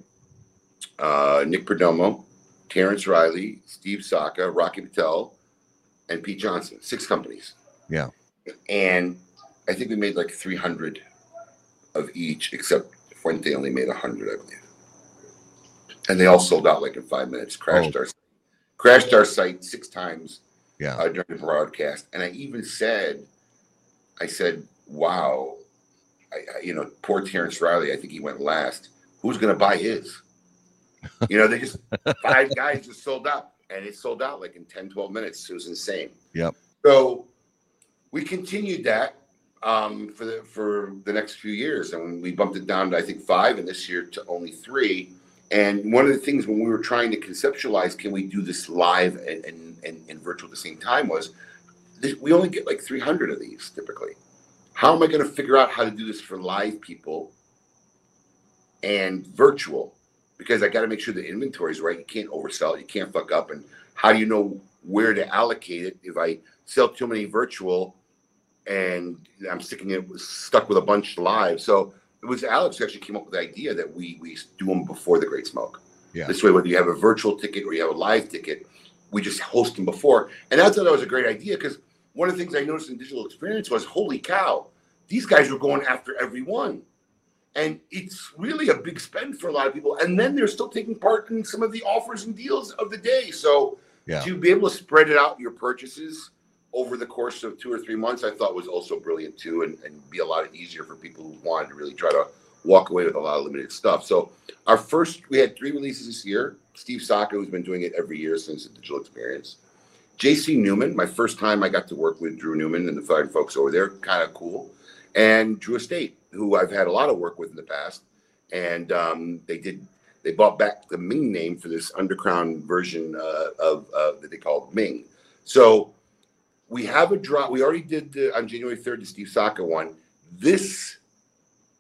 uh, Nick Perdomo, Terrence Riley, Steve Saka, Rocky Patel, and Pete Johnson. Six companies.
Yeah.
And I think we made like 300 of each, except Fuente only made 100, I believe. And they all sold out like in five minutes. Crashed our crashed our site six times
Yeah.
uh, during the broadcast. And I even said, I said, wow, I, I, you know, poor Terrence Riley, I think he went last. Who's going to buy his? You know, they just, five guys just sold out. And it sold out like in 10, 12 minutes. It was insane.
Yep.
So we continued that. um, for the for the next few years, and we bumped it down to I think five, and this year to only three. And one of the things when we were trying to conceptualize, can we do this live and and, and, and virtual at the same time, was we only get like 300 of these typically. How am I going to figure out how to do this for live people and virtual? Because I got to make sure the inventory is right. You can't oversell it. You can't fuck up. And how do you know where to allocate it if I sell too many virtual and I'm sticking it was stuck with a bunch live? So it was Alex who actually came up with the idea that we we do them before the Great Smoke.
Yeah.
This way, whether you have a virtual ticket or you have a live ticket, we just host them before. And I thought that was a great idea because one of the things I noticed in digital experience was, holy cow, these guys were going after every one. And it's really a big spend for a lot of people. And then they're still taking part in some of the offers and deals of the day. So
Yeah.
to be able to spread it out your purchases over the course of two or three months, I thought was also brilliant too, and, and be a lot easier for people who wanted to really try to walk away with a lot of limited stuff. So our first, we had three releases this year. Steve Saka, who's been doing it every year since the digital experience. JC Newman, my first time I got to work with Drew Newman and the fine folks over there, kind of cool. And Drew Estate, who I've had a lot of work with in the past. And um, they did, they bought back the Ming name for this underground version uh, of uh, that they called Ming. So we have a drop. We already did the, on January 3rd the Steve Saka one. This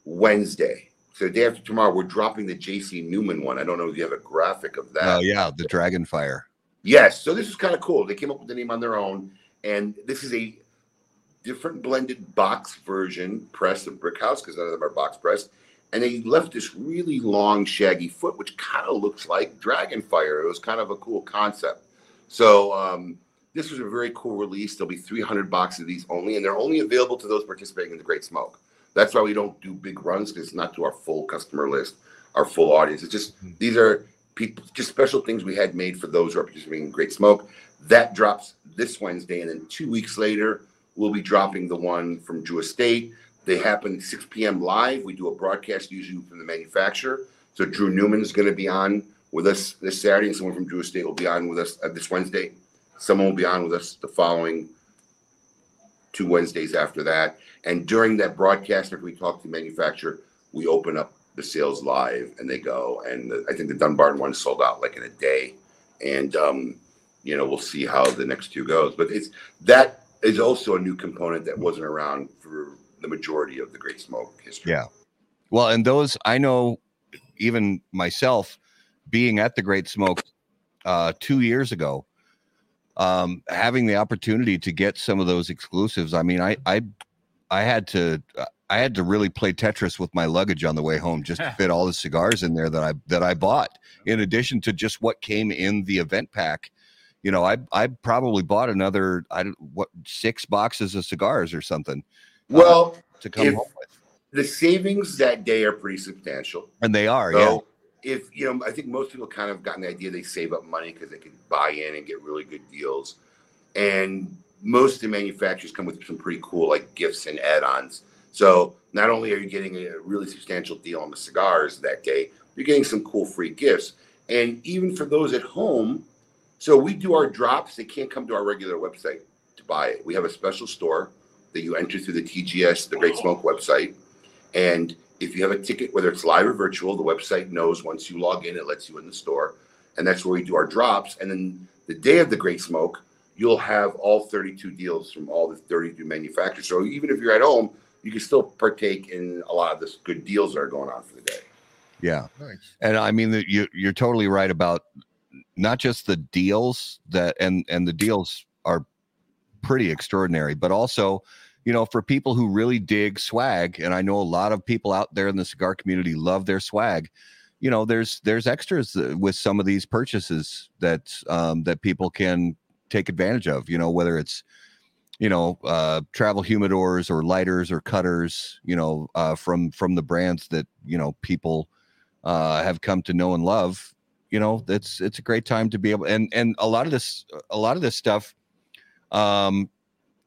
Wednesday, so the day after tomorrow, we're dropping the JC Newman one. I don't know if you have a graphic of that.
Oh yeah, the Dragon Fire.
Yes. So this is kind of cool. They came up with the name on their own, and this is a different blended box version press of Brick House because none of them are box pressed. And they left this really long, shaggy foot, which kind of looks like Dragonfire. It was kind of a cool concept. So um, this was a very cool release. There'll be 300 boxes of these only, and they're only available to those participating in the Great Smoke. That's why we don't do big runs because it's not to our full customer list, our full audience. It's just these are people, just special things we had made for those who are participating in Great Smoke. That drops this Wednesday, and then two weeks later, we'll be dropping the one from Drew Estate. They happen 6 p.m. live. We do a broadcast usually from the manufacturer. So Drew Newman is going to be on with us this Saturday, and someone from Drew Estate will be on with us uh, this Wednesday. Someone will be on with us the following two Wednesdays after that. And during that broadcast, after we talk to the manufacturer, we open up the sales live and they go. And the, I think the Dunbarton one sold out like in a day. And, um, you know, we'll see how the next two goes. But it's that is also a new component that wasn't around for the majority of the Great Smoke history.
Yeah. Well, and those I know, even myself, being at the Great Smoke uh, two years ago, um, having the opportunity to get some of those exclusives. I mean, I I I had to I had to really play Tetris with my luggage on the way home just to fit all the cigars in there that I that I bought. In addition to just what came in the event pack, you know, I I probably bought another I don't what six boxes of cigars or something
Well,
to come home with,
the savings that day are pretty substantial.
and they are yeah.
So if you know, I think most people kind of gotten the idea they save up money because they can buy in and get really good deals. And most of the manufacturers come with some pretty cool like gifts and add-ons. So not only are you getting a really substantial deal on the cigars that day, you're getting some cool free gifts. And even for those at home, so we do our drops. They can't come to our regular website to buy it. We have a special store that you enter through the TGS, the Great Smoke website. And if you have a ticket, whether it's live or virtual, the website knows once you log in, it lets you in the store. And that's where we do our drops. And then the day of the Great Smoke, you'll have all 32 deals from all the 32 manufacturers. So even if you're at home, you can still partake in a lot of the good deals that are going on for the day.
yeah.
Nice.
And I mean you you're totally right about not just the deals that and and the deals are pretty extraordinary, but also, you know, for people who really dig swag, and I know a lot of people out there in the cigar community love their swag. You know, there's there's extras with some of these purchases that um, that people can take advantage of. You know, whether it's you know uh, travel humidors or lighters or cutters. You know, uh, from from the brands that you know people uh, have come to know and love. You know, it's it's a great time to be able and and a lot of this a lot of this stuff. Um,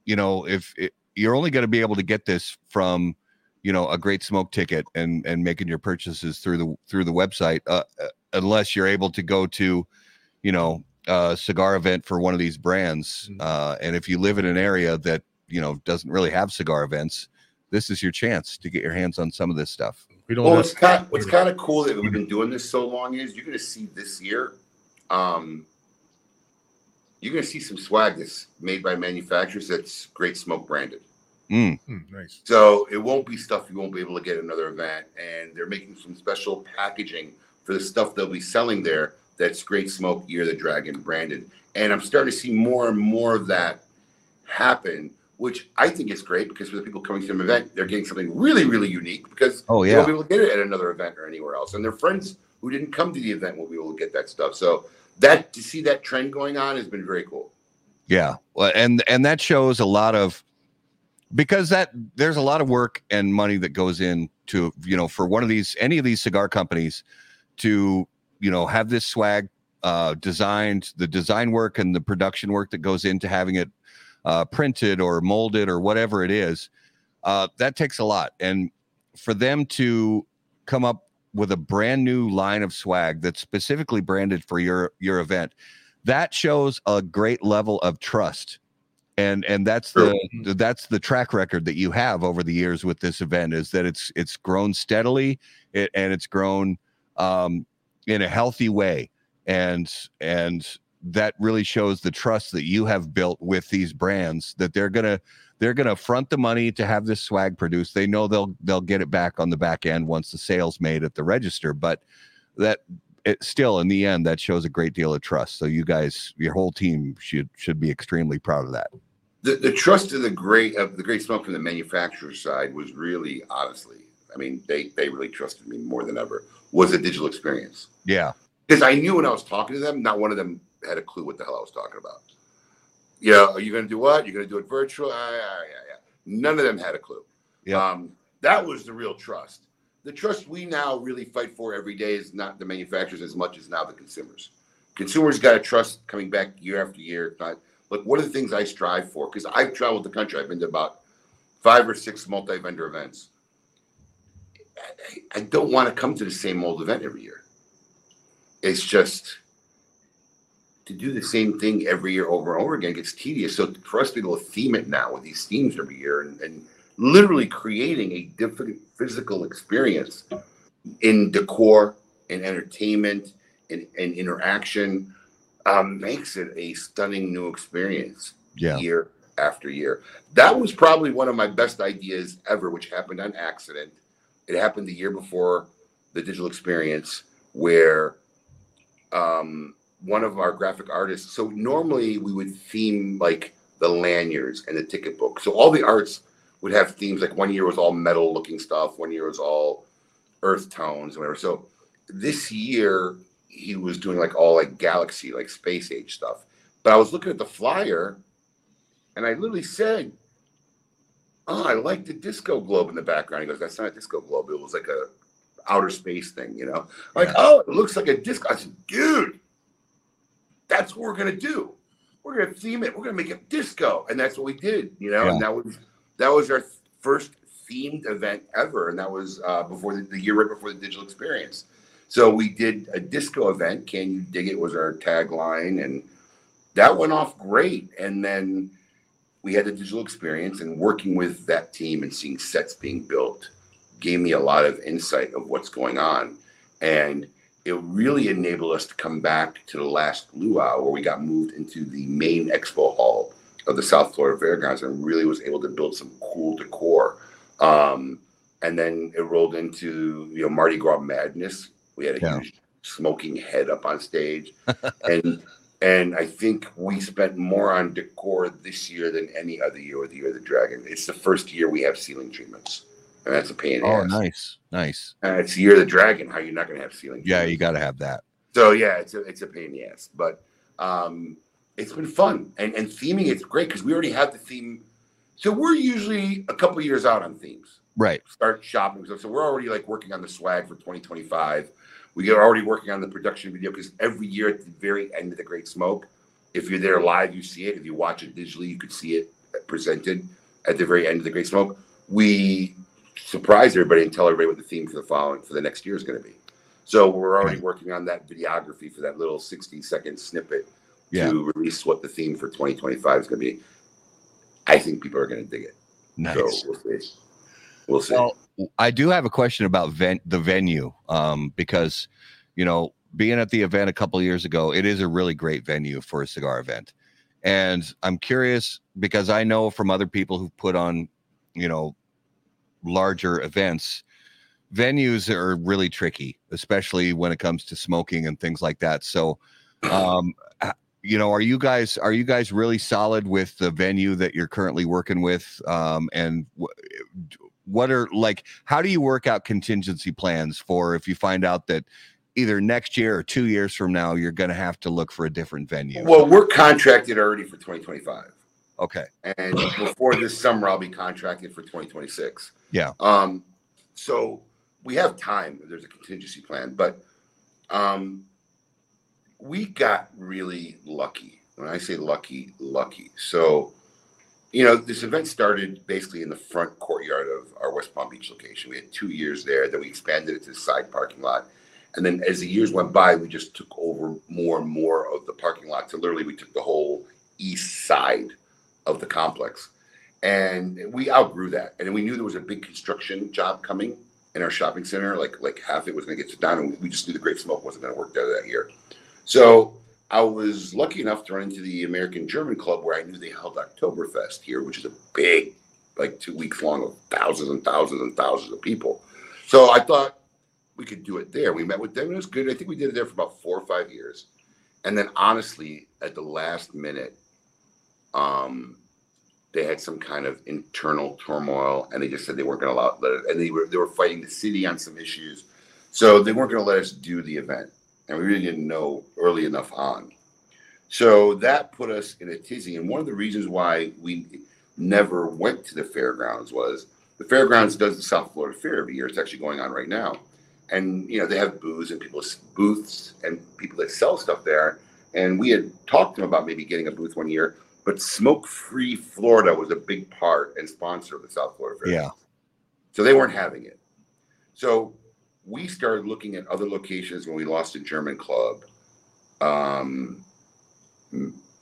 you know, if it, you're only going to be able to get this from you know a great smoke ticket and and making your purchases through the through the website uh, uh, unless you're able to go to you know a cigar event for one of these brands
Mhm.
uh and if you live in an area that you know doesn't really have cigar events this is your chance to get your hands on some of this stuff.
We don't
Well,
have
what's kind what's kind of cool that we've been doing this so long is you're going to see this year. Um, you're going to see some swag that's made by manufacturers that's Great Smoke branded.
Mm,
Hmm, nice.
So it won't be stuff you won't be able to get at another event. And they're making some special packaging for the stuff they'll be selling there that's Great Smoke Year of the Dragon branded. And I'm starting to see more and more of that happen, which I think is great because for the people coming to an event, they're getting something really, really unique because
Oh,
they
yeah.
won't be able to get it at another event or anywhere else. And their friends who didn't come to the event will be able to get that stuff. So that to see that trend going on has been very cool.
Yeah. And and that shows a lot of because that there's a lot of work and money that goes into you know for one of these any of these cigar companies to you know have this swag uh designed the design work and the production work that goes into having it uh printed or molded or whatever it is uh that takes a lot and for them to come up with a brand new line of swag that's specifically branded for your your event that shows a great level of trust. And and that's the that's the track record that you have over the years with this event is that it's it's grown steadily it, and it's grown um in a healthy way. And and that really shows the trust that you have built with these brands that they're gonna they're gonna front the money to have this swag produced. They know they'll they'll get it back on the back end once the sales made at the register but that it still in the end that shows a great deal of trust. So you guys your whole team should should be extremely proud of that.
The, the trust of the great of the great smoke from the manufacturer side was really honestly i mean they they really trusted me more than ever was a digital experience.
Yeah.
Because i knew when i was talking to them not one of them had a clue what the hell i was talking about yeah are you going to do what you're going to do it virtual Ah, yeah, yeah, yeah. none of them had a clue
Yeah.
um, that was the real trust the trust we now really fight for every day is not the manufacturers as much as now the consumers consumers got to trust coming back year after year not look, what are the things I strive for? Because I've traveled the country. I've been to about five or six multi-vendor events. I, I don't want to come to the same old event every year. It's just to do the same thing every year over and over again gets tedious. So for us to be able to theme it now with these themes every year and, and literally creating a different physical experience in decor, in entertainment, in, in interaction um, makes it a stunning new experience
yeah
year after year. That was probably one of my best ideas ever, which happened on accident. It happened the year before the digital experience, where um, one of our graphic artists. So normally we would theme like the lanyards and the ticket book. So all the arts would have themes. Like one year was all metal looking stuff. One year was all earth tones, whatever. So this year he was doing like all like galaxy, like space age stuff. But I was looking at the flyer and I literally said, Oh, I like the disco globe in the background. He goes, That's not a disco globe. It was like a outer space thing, you know? I'm like, oh, it looks like a disco. I said, dude, that's what we're gonna do. We're gonna theme it, we're gonna make it disco. And that's what we did, you know, and that was that was our first themed event ever. And that was uh, before the, the year right before the digital experience. So we did a disco event. Can you dig it? Was our tagline, and that went off great. And then we had the digital experience, and working with that team and seeing sets being built gave me a lot of insight of what's going on, and it really enabled us to come back to the last luau where we got moved into the main expo hall of the South Florida Fairgrounds, and really was able to build some cool decor. Um, and then it rolled into you know Mardi Gras madness. We had a
Yeah.
huge smoking head up on stage, and and I think we spent more on decor this year than any other year with the Year of the Dragon. It's the first year we have ceiling treatments, and that's a pain in the
oh
ass.
nice nice
And it's the Year of the Dragon. How you're not going to have ceiling?
yeah you got to have that
So yeah, it's a it's a pain in the ass, but um, it's been fun and and theming it's great because we already have the theme. So we're usually a couple years out on themes.
right
Start shopping stuff. So we're already like working on the swag for 2025. We are already working on the production video because every year at the very end of the Great Smoke, if you're there live, you see it. If you watch it digitally, you could see it presented at the very end of the Great Smoke. We surprise everybody and tell everybody what the theme for the following for the next year is going to be. So we're already
Right.
working on that videography for that little 60 second snippet
Yeah.
to release what the theme for 2025 is going to be. I think people are going to dig it.
nice
So we'll see. we'll see.
Well, I do have a question about ven- the venue um, because, you know, being at the event a couple of years ago, it is a really great venue for a cigar event. And I'm curious because I know from other people who've put on, you know, larger events, venues are really tricky, especially when it comes to smoking and things like that. So, um, you know, are you guys are you guys really solid with the venue that you're currently working with? Um, and wh- what are like how do you work out contingency plans for if you find out that either next year or two years from now you're going to have to look for a different venue?
Well, we're contracted already for 2025.
Okay.
and before this summer i'll be contracted for 2026
Yeah.
um so we have time. There's a contingency plan but um we got really lucky. When i say lucky lucky. So you know this event started basically in the front courtyard of our west palm beach location. We had two years there then we expanded it to the side parking lot. And then as the years went by we just took over more and more of the parking lot. So literally we took the whole east side of the complex. And we outgrew that. And we knew there was a big construction job coming in our shopping center. Like like half it was going to get done, and we just knew the Great Smoke wasn't going to work there that year. So I was lucky enough to run into the American German Club where I knew they held Oktoberfest here, which is a big, like two weeks long of thousands and thousands and thousands of people. So I thought we could do it there. We met with them. It was good. I think we did it there for about four or five years. And then honestly, at the last minute, um, they had some kind of internal turmoil, and they just said they weren't going to allow. It, and they were they were fighting the city on some issues, so they weren't going to let us do the event, and we really didn't know early enough on. So that put us in a tizzy, and one of the reasons why we never went to the fairgrounds was the fairgrounds does the South Florida Fair every year. It's actually going on right now, and you know they have booths and people booths and people that sell stuff there. And we had talked to them about maybe getting a booth one year, but Smoke Free Florida was a big part and sponsor of the South Florida Fair.
Yeah.
So they weren't having it. So we started looking at other locations when we lost a German club. Um,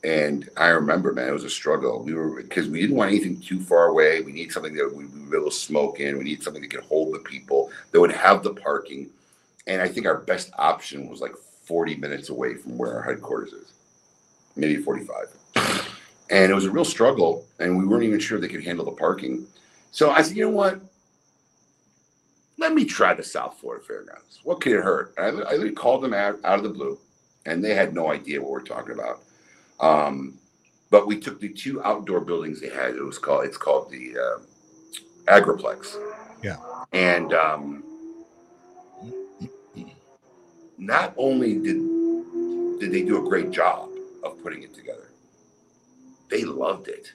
and I remember, man, it was a struggle. We were because we didn't want anything too far away. We need something that we would be able to smoke in. We need something that could hold the people that would have the parking. And I think our best option was like 40 minutes away from where our headquarters is, maybe 45. And it was a real struggle, and we weren't even sure they could handle the parking. So I said, you know what? Let me try the South Florida Fairgrounds. What could it hurt? I, I literally called them out, out of the blue, and they had no idea what we're talking about. Um, but we took the two outdoor buildings they had. It was called it's called the uh, Agriplex.
Yeah.
And um, not only did did they do a great job of putting it together, they loved it.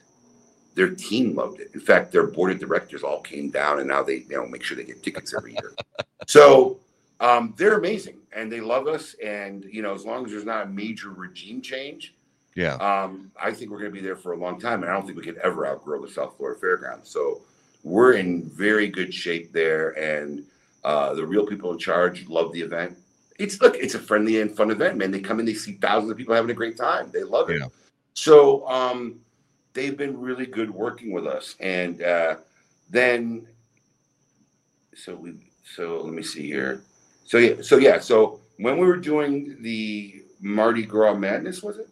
Their team loved it. In fact, their board of directors all came down, and now they you know make sure they get tickets every year. so um, they're amazing, and they love us. And you know, as long as there's not a major regime change,
Yeah.
um, I think we're going to be there for a long time, and I don't think we could ever outgrow the South Florida Fairgrounds. So we're in very good shape there, and uh, the real people in charge love the event. It's look, it's a friendly and fun event, man. They come in, they see thousands of people having a great time. They love it.
Yeah.
So um, they've been really good working with us, and uh, then so we so let me see here. So yeah, so yeah, so when we were doing the Mardi Gras Madness, was it?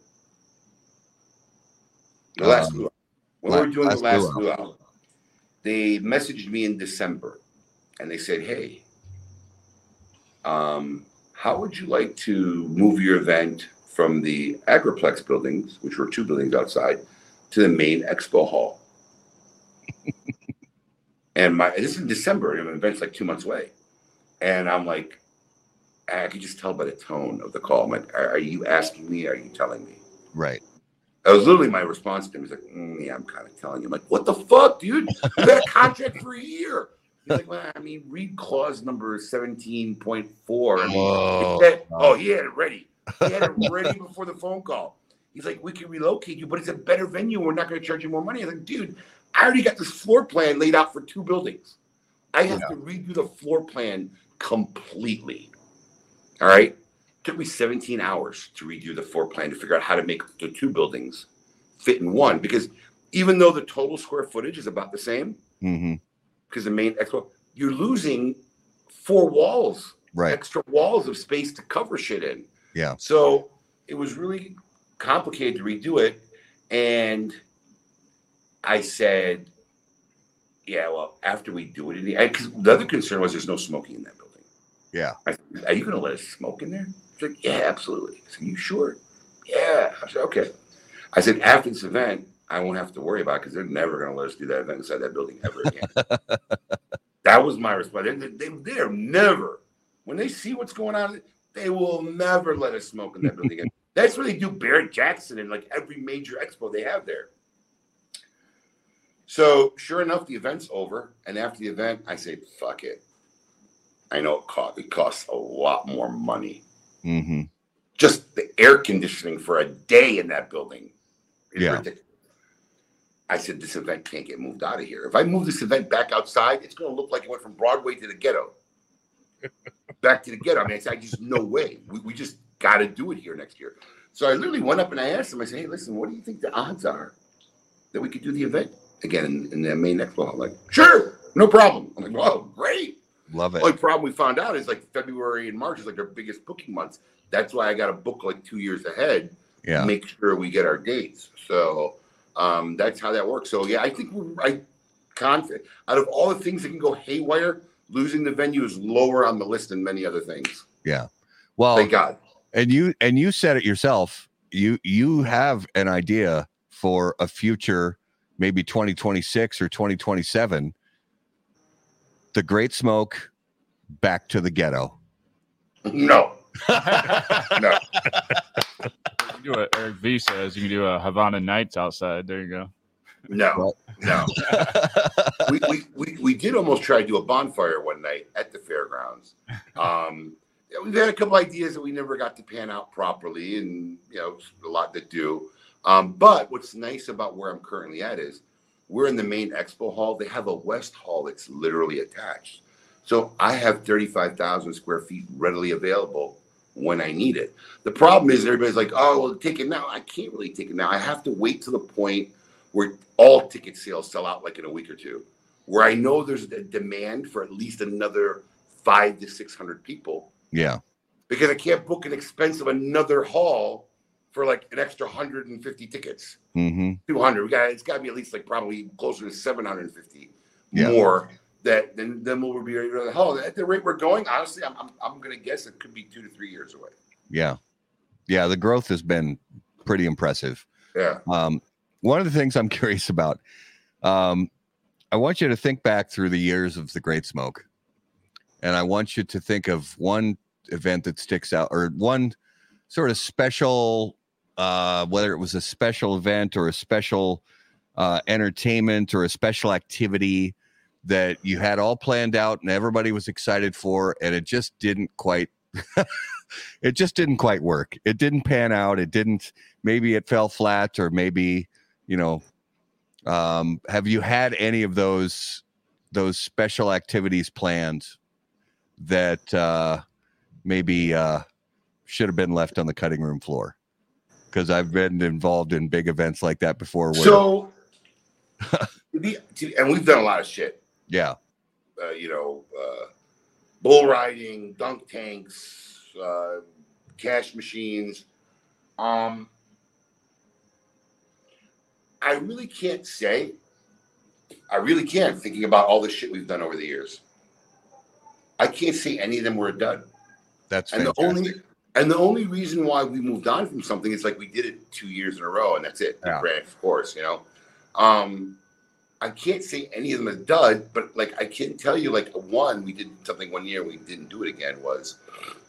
The last
Um,
luau. When we were doing the
last
last luau, they messaged me in December and they said, Hey, um, how would you like to move your event from the Agriplex buildings, which were two buildings outside, to the main expo hall? and my this is in December, and the event's like two months away. And I'm like, I could just tell by the tone of the call. I'm like, are, are you asking me? Are you telling me?
Right.
That was literally my response to him. He's like, mm, "Yeah, I'm kind of telling you." I'm like, "What the fuck, dude? You got a contract for a year." He's like, "Well, I mean, read clause number seventeen point four.
Whoa.
Oh, he had it ready. He had it ready before the phone call. He's like, "We can relocate you, but it's a better venue. We're not going to charge you more money." I was like, "Dude, I already got this floor plan laid out for two buildings. I have to redo the floor plan completely. All right." took me 17 hours to redo the floor plan to figure out how to make the two buildings fit in one because even though the total square footage is about the same
hmm
because the main expo, you're losing four walls,
Right.
extra walls of space to cover shit in.
Yeah.
So it was really complicated to redo it. And I said, yeah, well, after we do it, because the other concern was there's no smoking in that building.
Yeah.
I said, Are you going to let us smoke in there? She's like, Yeah, absolutely. I said, You sure? Yeah. I said, Okay. I said, After this event, I won't have to worry about because they're never going to let us do that event inside that building ever again. that was my response. They, they, they're never, when they see what's going on, they will never let us smoke in that building again. That's where they do Barrett Jackson and like every major expo they have there. So sure enough, the event's over, and after the event, I say, "Fuck it." I know it cost it costs a lot more money.
Mm-hmm.
Just the air conditioning for a day in that building.
Yeah.
ridiculous. I said, "This event can't get moved out of here. If I move this event back outside, it's going to look like it went from Broadway to the ghetto, back to the ghetto." I mean, I said, just no way. We, we just got to do it here next year. So I literally went up and I asked him. I said, "Hey, listen, what do you think the odds are that we could do the event again in, the main expo?" I'm like, "Sure, no problem." I'm like, "Oh, great."
Love it.
Only problem we found out is like February and March is like our biggest booking months. That's why I got to book like two years ahead
yeah.
make sure we get our dates. So um, that's how that works. So yeah, I think we're I confident. Out of all the things that can go haywire, losing the venue is lower on the list than many other things. Yeah.
Well,
Thank God.
and you and you said it yourself. You you have an idea for a future, maybe 2026 or 2027. The Great Smoke, back to the ghetto.
No, no.
You can do what Eric V says. You can do a Havana Nights outside. There you go.
No, no. we, we, we, we did almost try to do a bonfire one night at the fairgrounds. Um, yeah, we've had a couple ideas that we never got to pan out properly, and you know, a lot to do. Um, but what's nice about where I'm currently at is we're in the main expo hall. They have a west hall that's literally attached. So I have 35,000 square feet readily available when I need it. The problem is everybody's like, oh, well, take it now. I can't really take it now. I have to wait to the point where all ticket sales sell out like in a week or two, where I know there's a demand for at least another five to 600 people
yeah.
because I can't book an expensive another hall for like an extra 150 tickets.
Mm-hmm.
200. We got it's got to be at least like probably closer to 750
Yeah.
more. That then then we'll be ready to the hall. At the rate we're going, honestly, I'm I'm, I'm going to guess it could be two to three years away.
Yeah. Yeah. The growth has been pretty impressive.
Yeah.
Um, one of the things I'm curious about, um, I want you to think back through the years of the Great Smoke, and I want you to think of one event that sticks out or one sort of special, uh, whether it was a special event or a special uh, entertainment or a special activity that you had all planned out and everybody was excited for, and it just didn't quite. it just didn't quite work. It didn't pan out. It didn't. Maybe it fell flat, or maybe you know. Um, have you had any of those those special activities planned that uh, maybe uh, should have been left on the cutting room floor? Because I've been involved in big events like that before. Where,
So, to be, to, and we've done a lot of shit.
yeah,
Uh, you know, uh, bull riding, dunk tanks, uh, cash machines. Um, I really can't say. I really can't. Thinking about all the shit we've done over the years, I can't say any of them were a dud.
that's
And the only and the only reason why we moved on from something is like we did it two years in a row, and that's it.
Yeah.
Of course, you know. Um, I can't say any of them a dud, but like I can tell you, like one, we did something one year, we didn't do it again. Was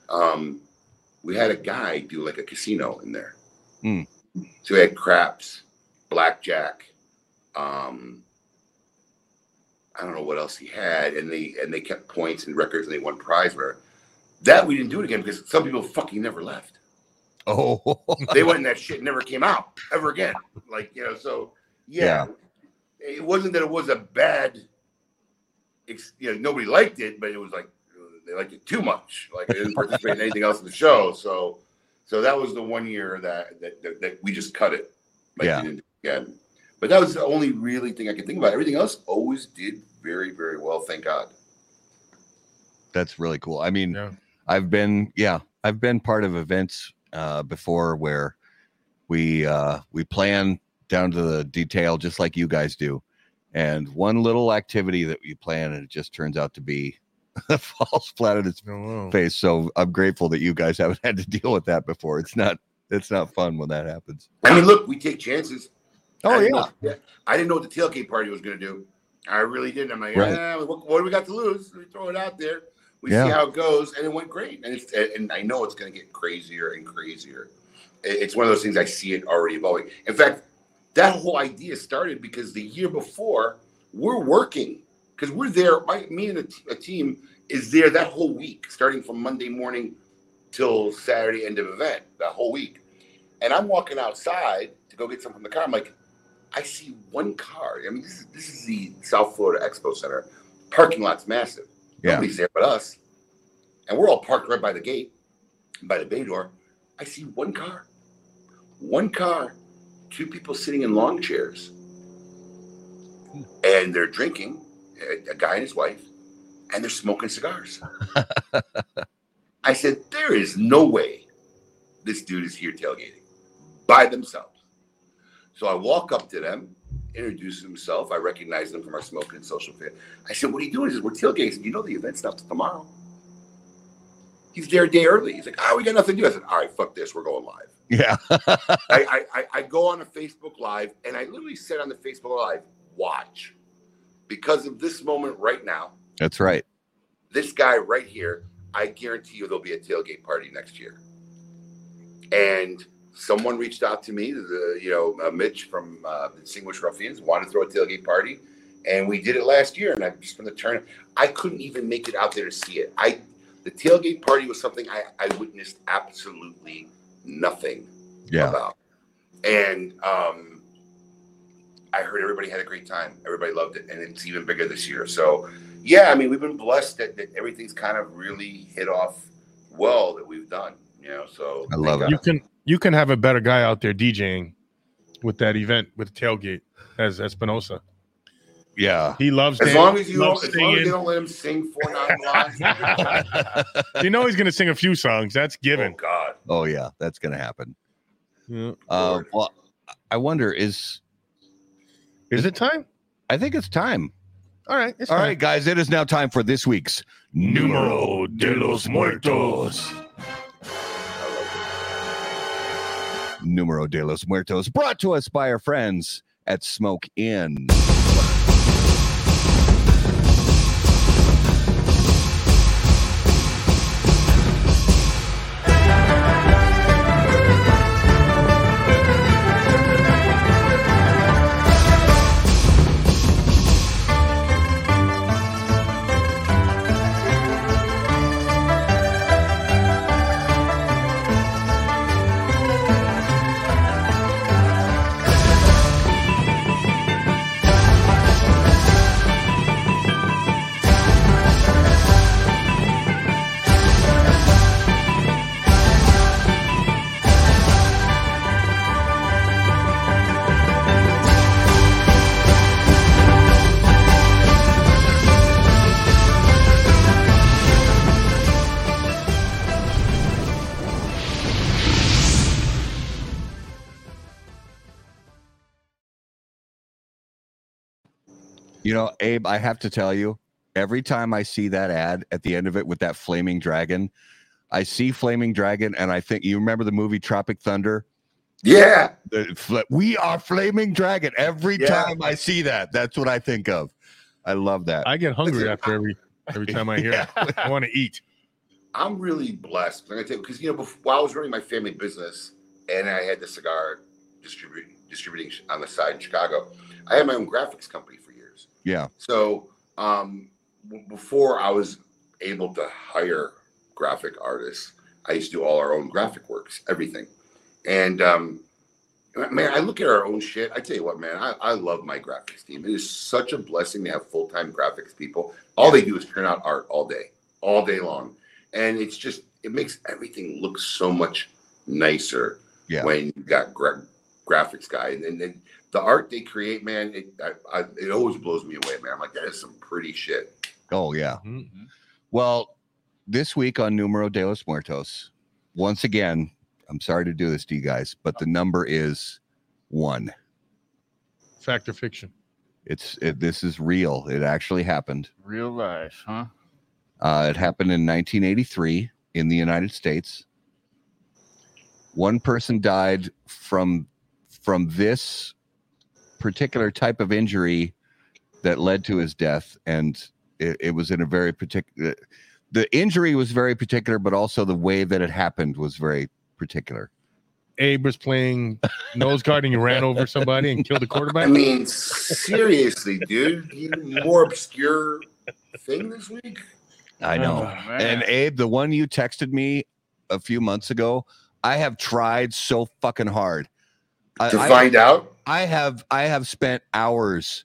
um, we had a guy do like a casino in there.
Hmm.
So we had craps, blackjack, um, I don't know what else he had, and they and they kept points and records, and they won prize. Where that we didn't do it again because some people fucking never left.
oh,
They went in that shit, and never came out ever again. Like you know, so yeah, it wasn't that it was a bad. ex- You know, nobody liked it, but it was like they liked it too much. Like they didn't participate in anything else in the show. So, so that was the one year that that, that, that we just cut it. Like
Yeah.
We didn't do it again. But that was the only really thing I could think about. Everything else always did very, very well. Thank God.
That's really cool. I mean,
Yeah.
I've been yeah, I've been part of events uh before where we uh we plan down to the detail just like you guys do. And one little activity that you plan and it just turns out to be falls flat on its
No, no.
face. So I'm grateful that you guys haven't had to deal with that before. It's not it's not fun when that happens.
I mean, look, we take chances. I
Oh
didn't
yeah.
know- yeah. I didn't know what the tailgate party was going to do. I really didn't. I'm like,
Right.
"Ah, what, what do we got to lose? We throw it out there. We
Yeah.
see how it goes, and it went great. And it's and I know it's going to get crazier and crazier. It's one of those things I see it already evolving. In fact, that whole idea started because the year before we're working because we're there. My, me and a, t- a team is there that whole week, starting from Monday morning till Saturday end of event. That whole week, and I'm walking outside to go get something from the car. I'm like, I see one car. I mean, this is this is the South Florida Expo Center. Parking lot's massive.
Yeah.
Nobody's there but us, and we're all parked right by the gate, by the bay door. I see one car, one car, two people sitting in long chairs, hmm. and they're drinking. A, a guy and his wife, and they're smoking cigars. I said, there is no way this dude is here tailgating by themselves. So I walk up to them, introduce himself. I recognize them from our smoking and social fit. I said, What are you doing? He says, We're tailgating. Said, You know the event's not till tomorrow. He's there a day early. He's like, Oh, we got nothing to do. I said, All right, fuck this. We're going live.
Yeah.
I, I, I, I go on a Facebook Live and I literally said on the Facebook Live, Watch. Because of this moment right now,
That's right.
this guy right here, I guarantee you there'll be a tailgate party next year. And someone reached out to me, the you know uh, Mitch from uh, Distinguished Ruffians wanted to throw a tailgate party, and we did it last year. And I just from the turn, I couldn't even make it out there to see it. I the tailgate party was something I, I witnessed absolutely nothing
Yeah.
about, and um, I heard everybody had a great time. Everybody loved it, and it's even bigger this year. So yeah, I mean, we've been blessed that, that everything's kind of really hit off well that we've done. You know, so
I love
it.
You can you can have a better guy out there DJing with that event with tailgate as Espinosa.
Yeah.
He loves
As
dan-
long as you don't, as long as they
singing.
don't let him sing four nine lines.
You know he's gonna sing a few songs. That's
oh
given.
God,
oh yeah, that's gonna happen.
Yeah.
Uh, well, I wonder is
Is it time?
I think it's time.
All right. It's
All
time.
right, guys, it is now time for this week's
Numero de los Muertos.
Numero de los Muertos, brought to us by our friends at Smoke Inn. Know, Abe, I have to tell you, every time I see that ad at the end of it with that flaming dragon, I see flaming dragon and I think you remember the movie Tropic Thunder?
yeah,
The fl- we are flaming dragon. Every
Yeah.
time I see that, that's what I think of. I love that.
I get hungry
Listen,
after every every time I hear
Yeah.
it. I want to eat.
I'm really blessed. I'm gonna tell you because you know before, while I was running my family business and I had the cigar distribute distributing on the side in Chicago, I had my own graphics company for years.
Yeah.
So um, w- before I was able to hire graphic artists, I used to do all our own graphic works, everything. And um, man, I look at our own shit. I tell you what, man, I, I love my graphics team. It is such a blessing to have full time graphics people. All they do is turn out art all day, all day long, and it's just it makes everything look so much nicer
Yeah.
when you got gra- graphics guy, and, and the art they create, man, it I, I, it always blows me away, man. I'm like, that is some pretty shit.
Oh yeah.
Mhm.
Well, this week on Numero de los Muertos, once again, I'm sorry to do this to you guys, but the number is one.
Fact or fiction?
It's it, this is real. It actually happened.
Real life, huh?
Uh, it happened in 1983 in the United States. One person died from from this particular type of injury that led to his death, and it, it was in a very particular. The injury was very particular, but also the way that it happened was very particular.
Abe was playing nose guard and you ran over somebody and killed the quarterback.
I
quarterback.
mean, seriously, dude, you more obscure thing this week.
I know.
Oh,
and Abe, the one you texted me a few months ago, I have tried so fucking hard. I,
To
I-
find out,
I have I have spent hours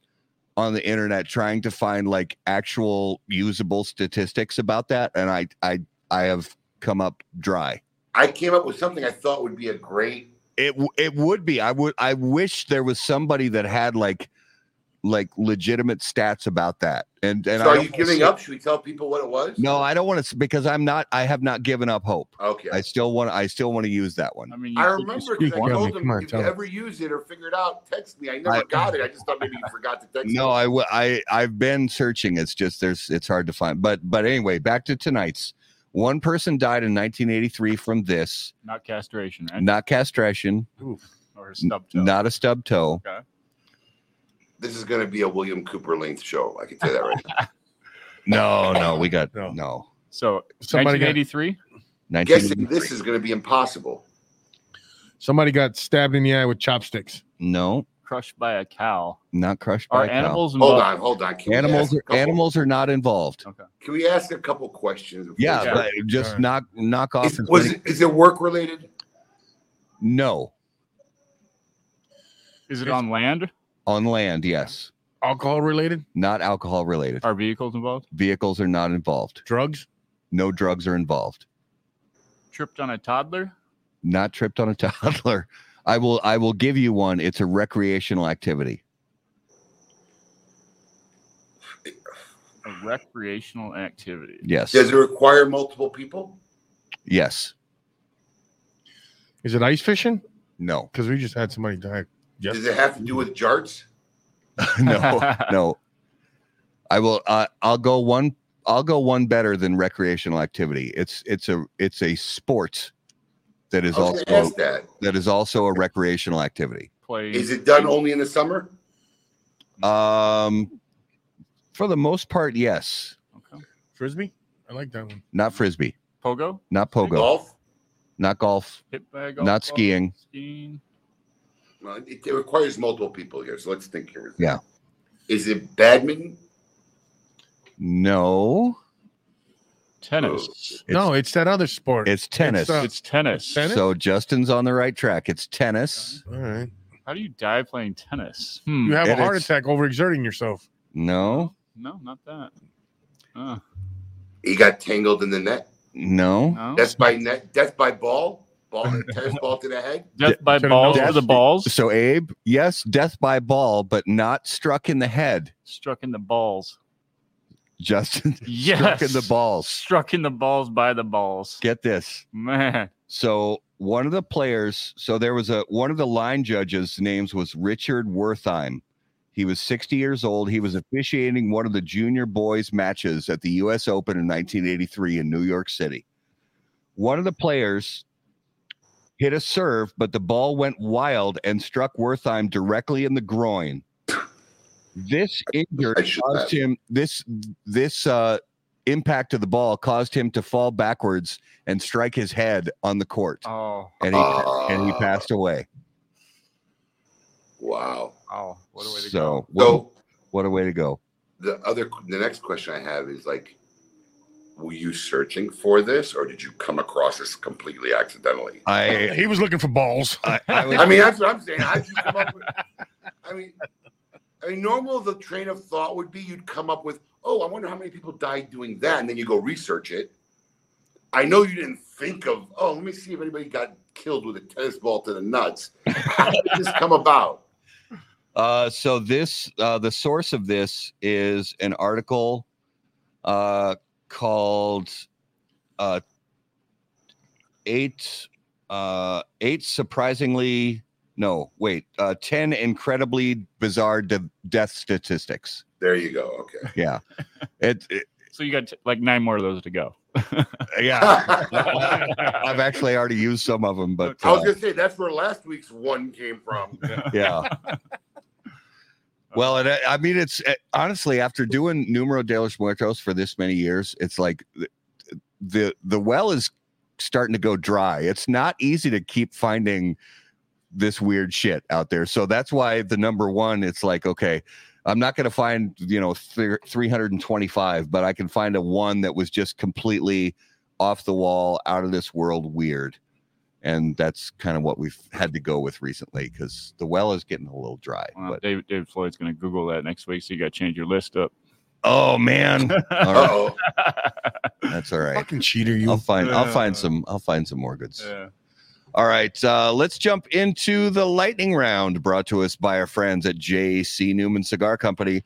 on the internet trying to find like actual usable statistics about that, and I I I have come up dry.
I came up with something I thought would be a great.
It it would be. I would. I wish there was somebody that had like like legitimate stats about that. And and
so are
don't
you giving
say-
up? Should we tell people what it was?
No, I don't want to because I'm not. I have not given up hope.
Okay.
I still want. I still want to use that one.
I mean,
I
you could
remember because I
one.
told
Come
them if you ever use it or figure it out, text me. I never
I-
got it. I just thought maybe you forgot to text me.
No,
me.
I w- I I've been searching. It's just there's it's hard to find. But but anyway, back to tonight's. One person died in 1983 from this,
not castration, right?
not castration,
or a stub toe.
not a stub toe.
This is going to be a William Cooper length show. I can tell you that right now.
No, no, we got
No.
no.
So
Somebody got
1983.
Guessing this is going to be impossible.
somebody got stabbed in the eye with chopsticks.
No,
crushed by a cow.
not crushed by
Are
a cow.
animals
Hold on, hold on. Can
Animals are, animals are not involved.
Okay.
Can we ask a couple questions?
Yeah,
Yeah.
but just
Alright.
knock knock off.
Is, was
many-
it, is it work related?
no
Is it on land?
On land? Yes,
Alcohol related?
not alcohol related.
Are vehicles involved?
Vehicles are not involved.
Drugs?
No drugs are involved.
Tripped on a toddler?
Not tripped on a toddler. I will. I will give you one. It's a recreational activity.
A recreational activity.
Yes.
Does it require multiple people?
Yes.
Is it ice fishing?
No.
Because we just had somebody die. Yes.
Does it have to do with jarts?
no. No. I will. Uh, I'll go one. I'll go one better than recreational activity. It's it's a it's a sport that is also
going to ask that.
that is also a recreational activity.
Play.
Is it done only in the summer?
Um, for the most part, yes.
Okay.
Frisbee? I like that one.
Not frisbee,
Pogo?
not pogo,
Golf?
not golf,
Hit by golf
not
ball?
skiing.
Skiing.
Well, it, it requires multiple people here. So let's think here.
Yeah.
Is it badminton?
No,
Tennis.
It's-
no, it's that other sport.
it's tennis.
uh,
It's tennis.
tennis?
So Justin's on the right track. It's tennis.
All right.
How do you die playing tennis? Hmm.
You have a heart attack overexerting yourself.
No,
No, not that. Uh,
He got tangled in the net.
no.
no.
Death by net. Death by ball. Ball tennis ball to the head.
Death by
to the
balls
nose.
to the balls.
So Abe, yes, death by ball, but not struck in the head.
Struck in the balls.
Justin
Yes.
struck in the balls.
Struck in the balls by the balls.
Get this.
Man.
So one of the players, so there was a one of the line judges' names was Richard Wertheim. He was 60 years old. He was officiating one of the junior boys matches at the US Open in 1983 in New York City. One of the players hit a serve, but the ball went wild and struck Wertheim directly in the groin. This injury caused him this this uh impact of the ball caused him to fall backwards and strike his head on the court
Oh.
and he and he
Ah.
passed away
Wow.
Oh. What a way to
so
go.
what,
So
what a way to go
the other, the next question I have is like, were you searching for this, or did you come across this completely accidentally?
i
He was looking for balls.
i, I was
I mean, that's what I'm saying. How'd you come up with? I mean, I mean, normal the train of thought would be you'd come up with, oh, I wonder how many people died doing that, and then you go research it. I know you didn't think of, oh, let me see if anybody got killed with a tennis ball to the nuts. How did this come about?
Uh, so this, uh, the source of this is an article uh, called uh, eight, uh, eight surprisingly, no, wait, uh, 10 incredibly bizarre de- death statistics.
There you go. Okay.
Yeah. it, it
So you got t- like nine more of those to go.
yeah.
I
I've actually already used some of them, but I
was
uh,
gonna say that's where last week's one came from.
yeah. Well, and I, I mean, it's uh, honestly after doing Numero de los Muertos for this many years, it's like the, the the well is starting to go dry. It's not easy to keep finding this weird shit out there. So that's why the number one, it's like, okay, I'm not going to find, you know, th- 325, but I can find a one that was just completely off the wall, out of this world weird. And that's kind of what we've had to go with recently because the well is getting a little dry.
Well,
But
David, David Floyd's going to Google that next week, so you got to change your list up.
oh man, all right, that's all right.
Fucking cheater, you.
I'll find I'll find some I'll find some more goods.
yeah.
All right, uh, let's jump into the lightning round brought to us by our friends at J.C. Newman Cigar Company.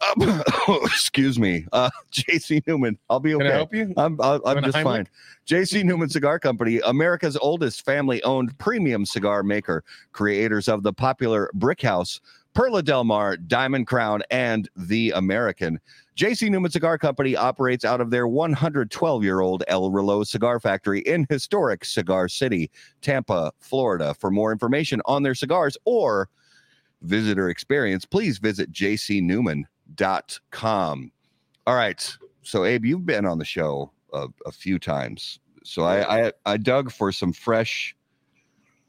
Um, excuse me, uh, J.C. Newman. I'll be okay. Can.
I help you?
I'm I'll, I'm just fine. J.C. Newman Cigar Company, America's oldest family-owned premium cigar maker, creators of the popular Brick House, Perla Del Mar, Diamond Crown, and the American. J.C. Newman Cigar Company operates out of their 112-year-old El Reloj Cigar Factory in historic Cigar City, Tampa, Florida. For more information on their cigars or visitor experience, please visit J.C. jcnewman.com. All right. So, Abe, you've been on the show a, a few times. So I, I I dug for some fresh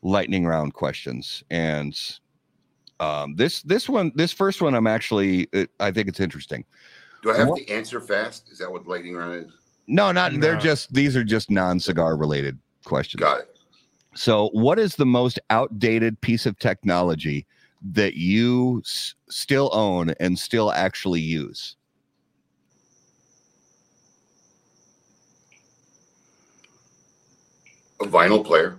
lightning round questions, and um, this this one this first one I'm actually it, I think it's interesting.
Do I have
What?
to answer fast? Is that what lightning round is?
No, not they're just these are just non cigar related questions.
Got it.
So, what is the most outdated piece of technology that you s- still own and still actually use?
A vinyl player.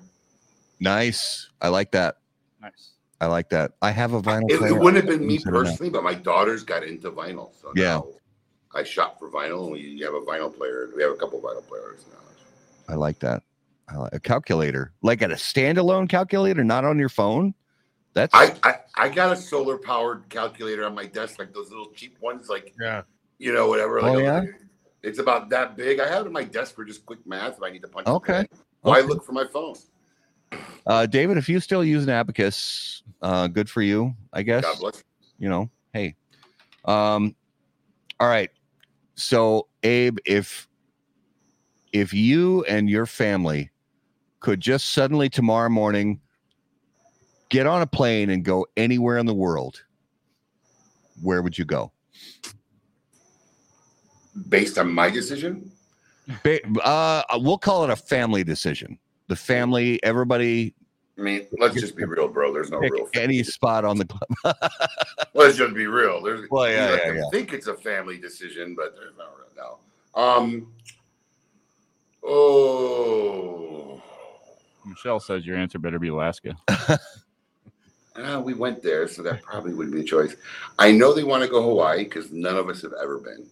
Nice. I like that.
Nice.
I like that. I have a vinyl
It,
player.
it wouldn't have been me personally, but my daughters got into vinyl. So
Yeah.
now I shop for vinyl and we have a vinyl player. We have a couple vinyl players now.
I like that. I like a calculator, like at a standalone calculator, not on your phone. That's
I, I, I got a solar powered calculator on my desk, like those little cheap ones, like,
Yeah.
you know, whatever.
Oh,
Like
yeah?
It's about that big. I have it on my desk for just quick math if I need to punch.
Okay.
something in. Why
Okay.
look for my phone?
uh, David. If you still use an abacus, uh, good for you, I guess.
God bless.
you know, hey. Um, all right. So, Abe, if if you and your family could just suddenly tomorrow morning get on a plane and go anywhere in the world, where would you go?
Based on my decision,
Ba- Uh, we'll call it a family decision. The family, everybody,
I mean, let's just be real, bro. There's no
pick
real.
any spot on the club.
Let's just be real. There's.
Well,
you
yeah, yeah,
them
yeah.
Think it's a family decision, but there's no real no. Um. Oh.
Michelle says your answer better be Alaska.
Uh, we went there, so that probably wouldn't be a choice. I know they want to go Hawaii because none of us have ever been.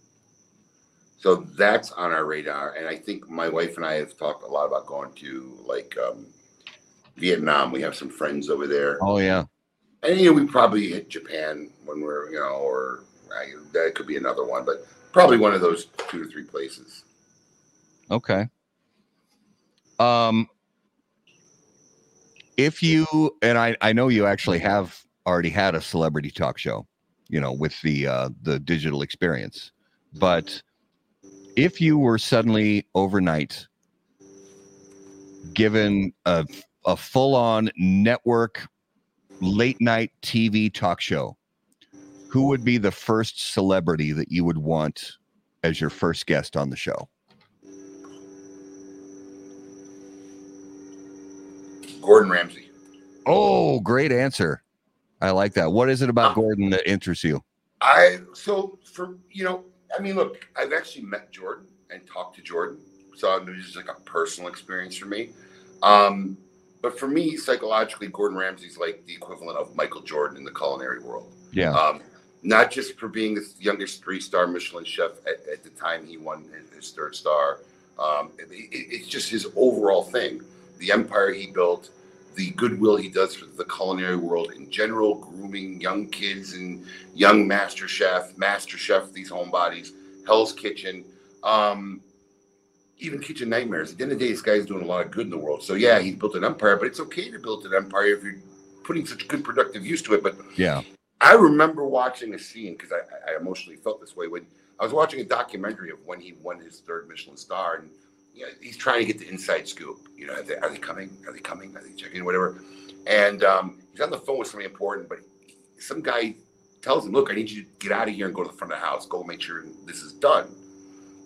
So that's on our radar. And I think my wife and I have talked a lot about going to like um, Vietnam. We have some friends over there.
oh yeah.
And, you know, we probably hit Japan when we're, you know, or uh, that could be another one, but probably one of those two to three places.
Okay. Um if you and I I know you actually have already had a celebrity talk show, you know, with the uh the digital experience. But if you were suddenly overnight given a a full-on network late night TV talk show, who would be the first celebrity that you would want as your first guest on the show?
Gordon Ramsay.
Oh, great answer. I like that. What is it about
Uh,
Gordon that interests you?
I so for you know, I mean, look, I've actually met Jordan and talked to Jordan, so it was just like a personal experience for me. Um, but for me, psychologically, Gordon Ramsay's like the equivalent of Michael Jordan in the culinary world.
Yeah.
Um, not just for being the youngest three-star Michelin chef at, at the time he won his, his third star. Um, it, it- it's just his overall thing, the empire he built, the goodwill he does for the culinary world in general, grooming young kids and young master chef, master chef, these homebodies, Hell's Kitchen, um, even Kitchen Nightmares. At the end of the day, this guy's doing a lot of good in the world. So yeah, he's built an empire, but it's okay to build an empire if you're putting such good productive use to it. But
Yeah.
I remember watching a scene because I, I emotionally felt this way when I was watching a documentary of when he won his third Michelin star, and you know, he's trying to get the inside scoop. You know, are they, are they coming? Are they coming? Are they checking? Whatever. And um, he's on the phone with somebody important, but some guy tells him, "Look, I need you to get out of here and go to the front of the house. Go make sure this is done."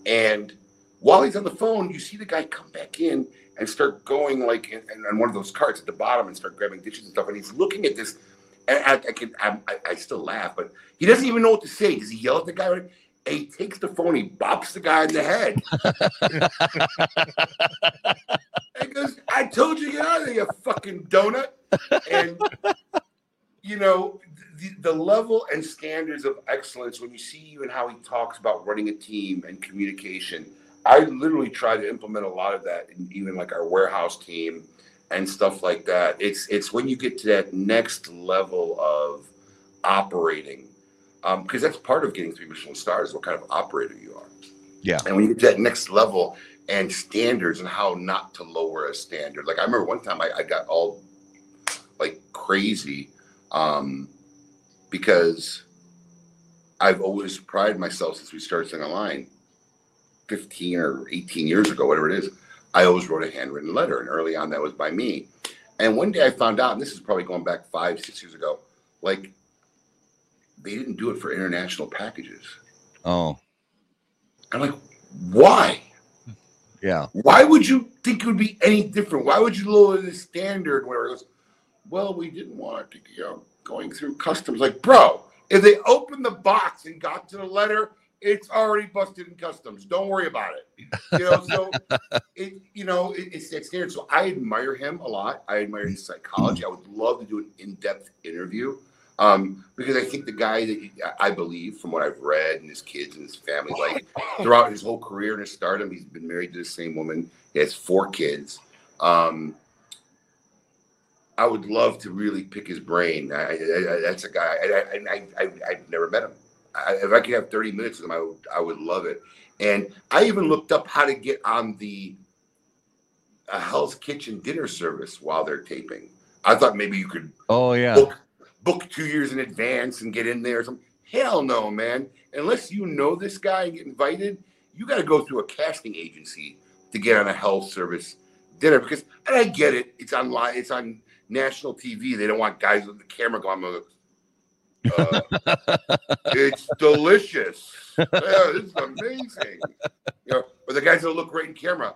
And while he's on the phone, you see the guy come back in and start going like in, in, on one of those carts at the bottom and start grabbing dishes and stuff. And he's looking at this, and I, I can I, I, I still laugh, but he doesn't even know what to say. Does he yell at the guy? And he takes the phone, he bops the guy in the head. and goes, "I told you get out of there, you fucking donut." And you know the, the level and standards of excellence when you see even how he talks about running a team and communication. I literally try to implement a lot of that in even like our warehouse team and stuff like that. It's it's when you get to that next level of operating, because that's part of getting three Michelin stars. What kind of operator you are.
Yeah.
And when you get to that next level and standards and how not to lower a standard. Like I remember one time I, I got all like crazy um, because I've always prided myself since we started Sing Line 15 or 18 years ago, whatever it is. I always wrote a handwritten letter, and early on that was by me. And one day I found out, and this is probably going back five, six years ago, like they didn't do it for international packages.
Oh,
I'm like, why?
yeah.
Why would you think it would be any different? Why would you lower the standard? Where it goes, well, we didn't want it to, you know, going through customs. Like, bro, if they opened the box and got to the letter, it's already busted in customs. Don't worry about it. You know, so it, you know, it, it's that standard. So I admire him a lot. I admire his psychology. I would love to do an in-depth interview um, because I think the guy that I believe, from what I've read, and his kids and his family, like throughout his whole career and his stardom, he's been married to the same woman. He has four kids. Um, I would love to really pick his brain. I, I, I, that's a guy. I, I, I, I've never met him. I, if I could have 30 minutes with him, I would, I would love it. And I even looked up how to get on the uh, Hell's Kitchen dinner service while they're taping. I thought maybe you could
Oh, yeah.
book book two years in advance and get in there or. Hell no, man. Unless you know this guy and get invited, you got to go through a casting agency to get on a health service dinner because and I get it. It's online. It's on national TV. They don't want guys with the camera going. Uh, it's delicious. Yeah, this is amazing. You know, or the guys that look great in camera.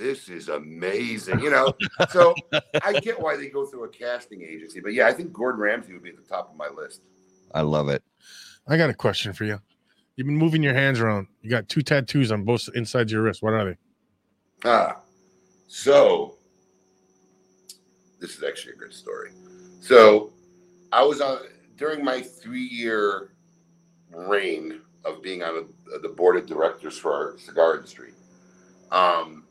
This is amazing. You know, so I get why they go through a casting agency. But yeah, I think Gordon Ramsay would be at the top of my list.
I love it.
I got a question for you. You've been moving your hands around. You got two tattoos on both insides of your wrist. What are they?
Ah, so this is actually a good story. So I was on during my three-year reign of being on a, the board of directors for our cigar industry. Um,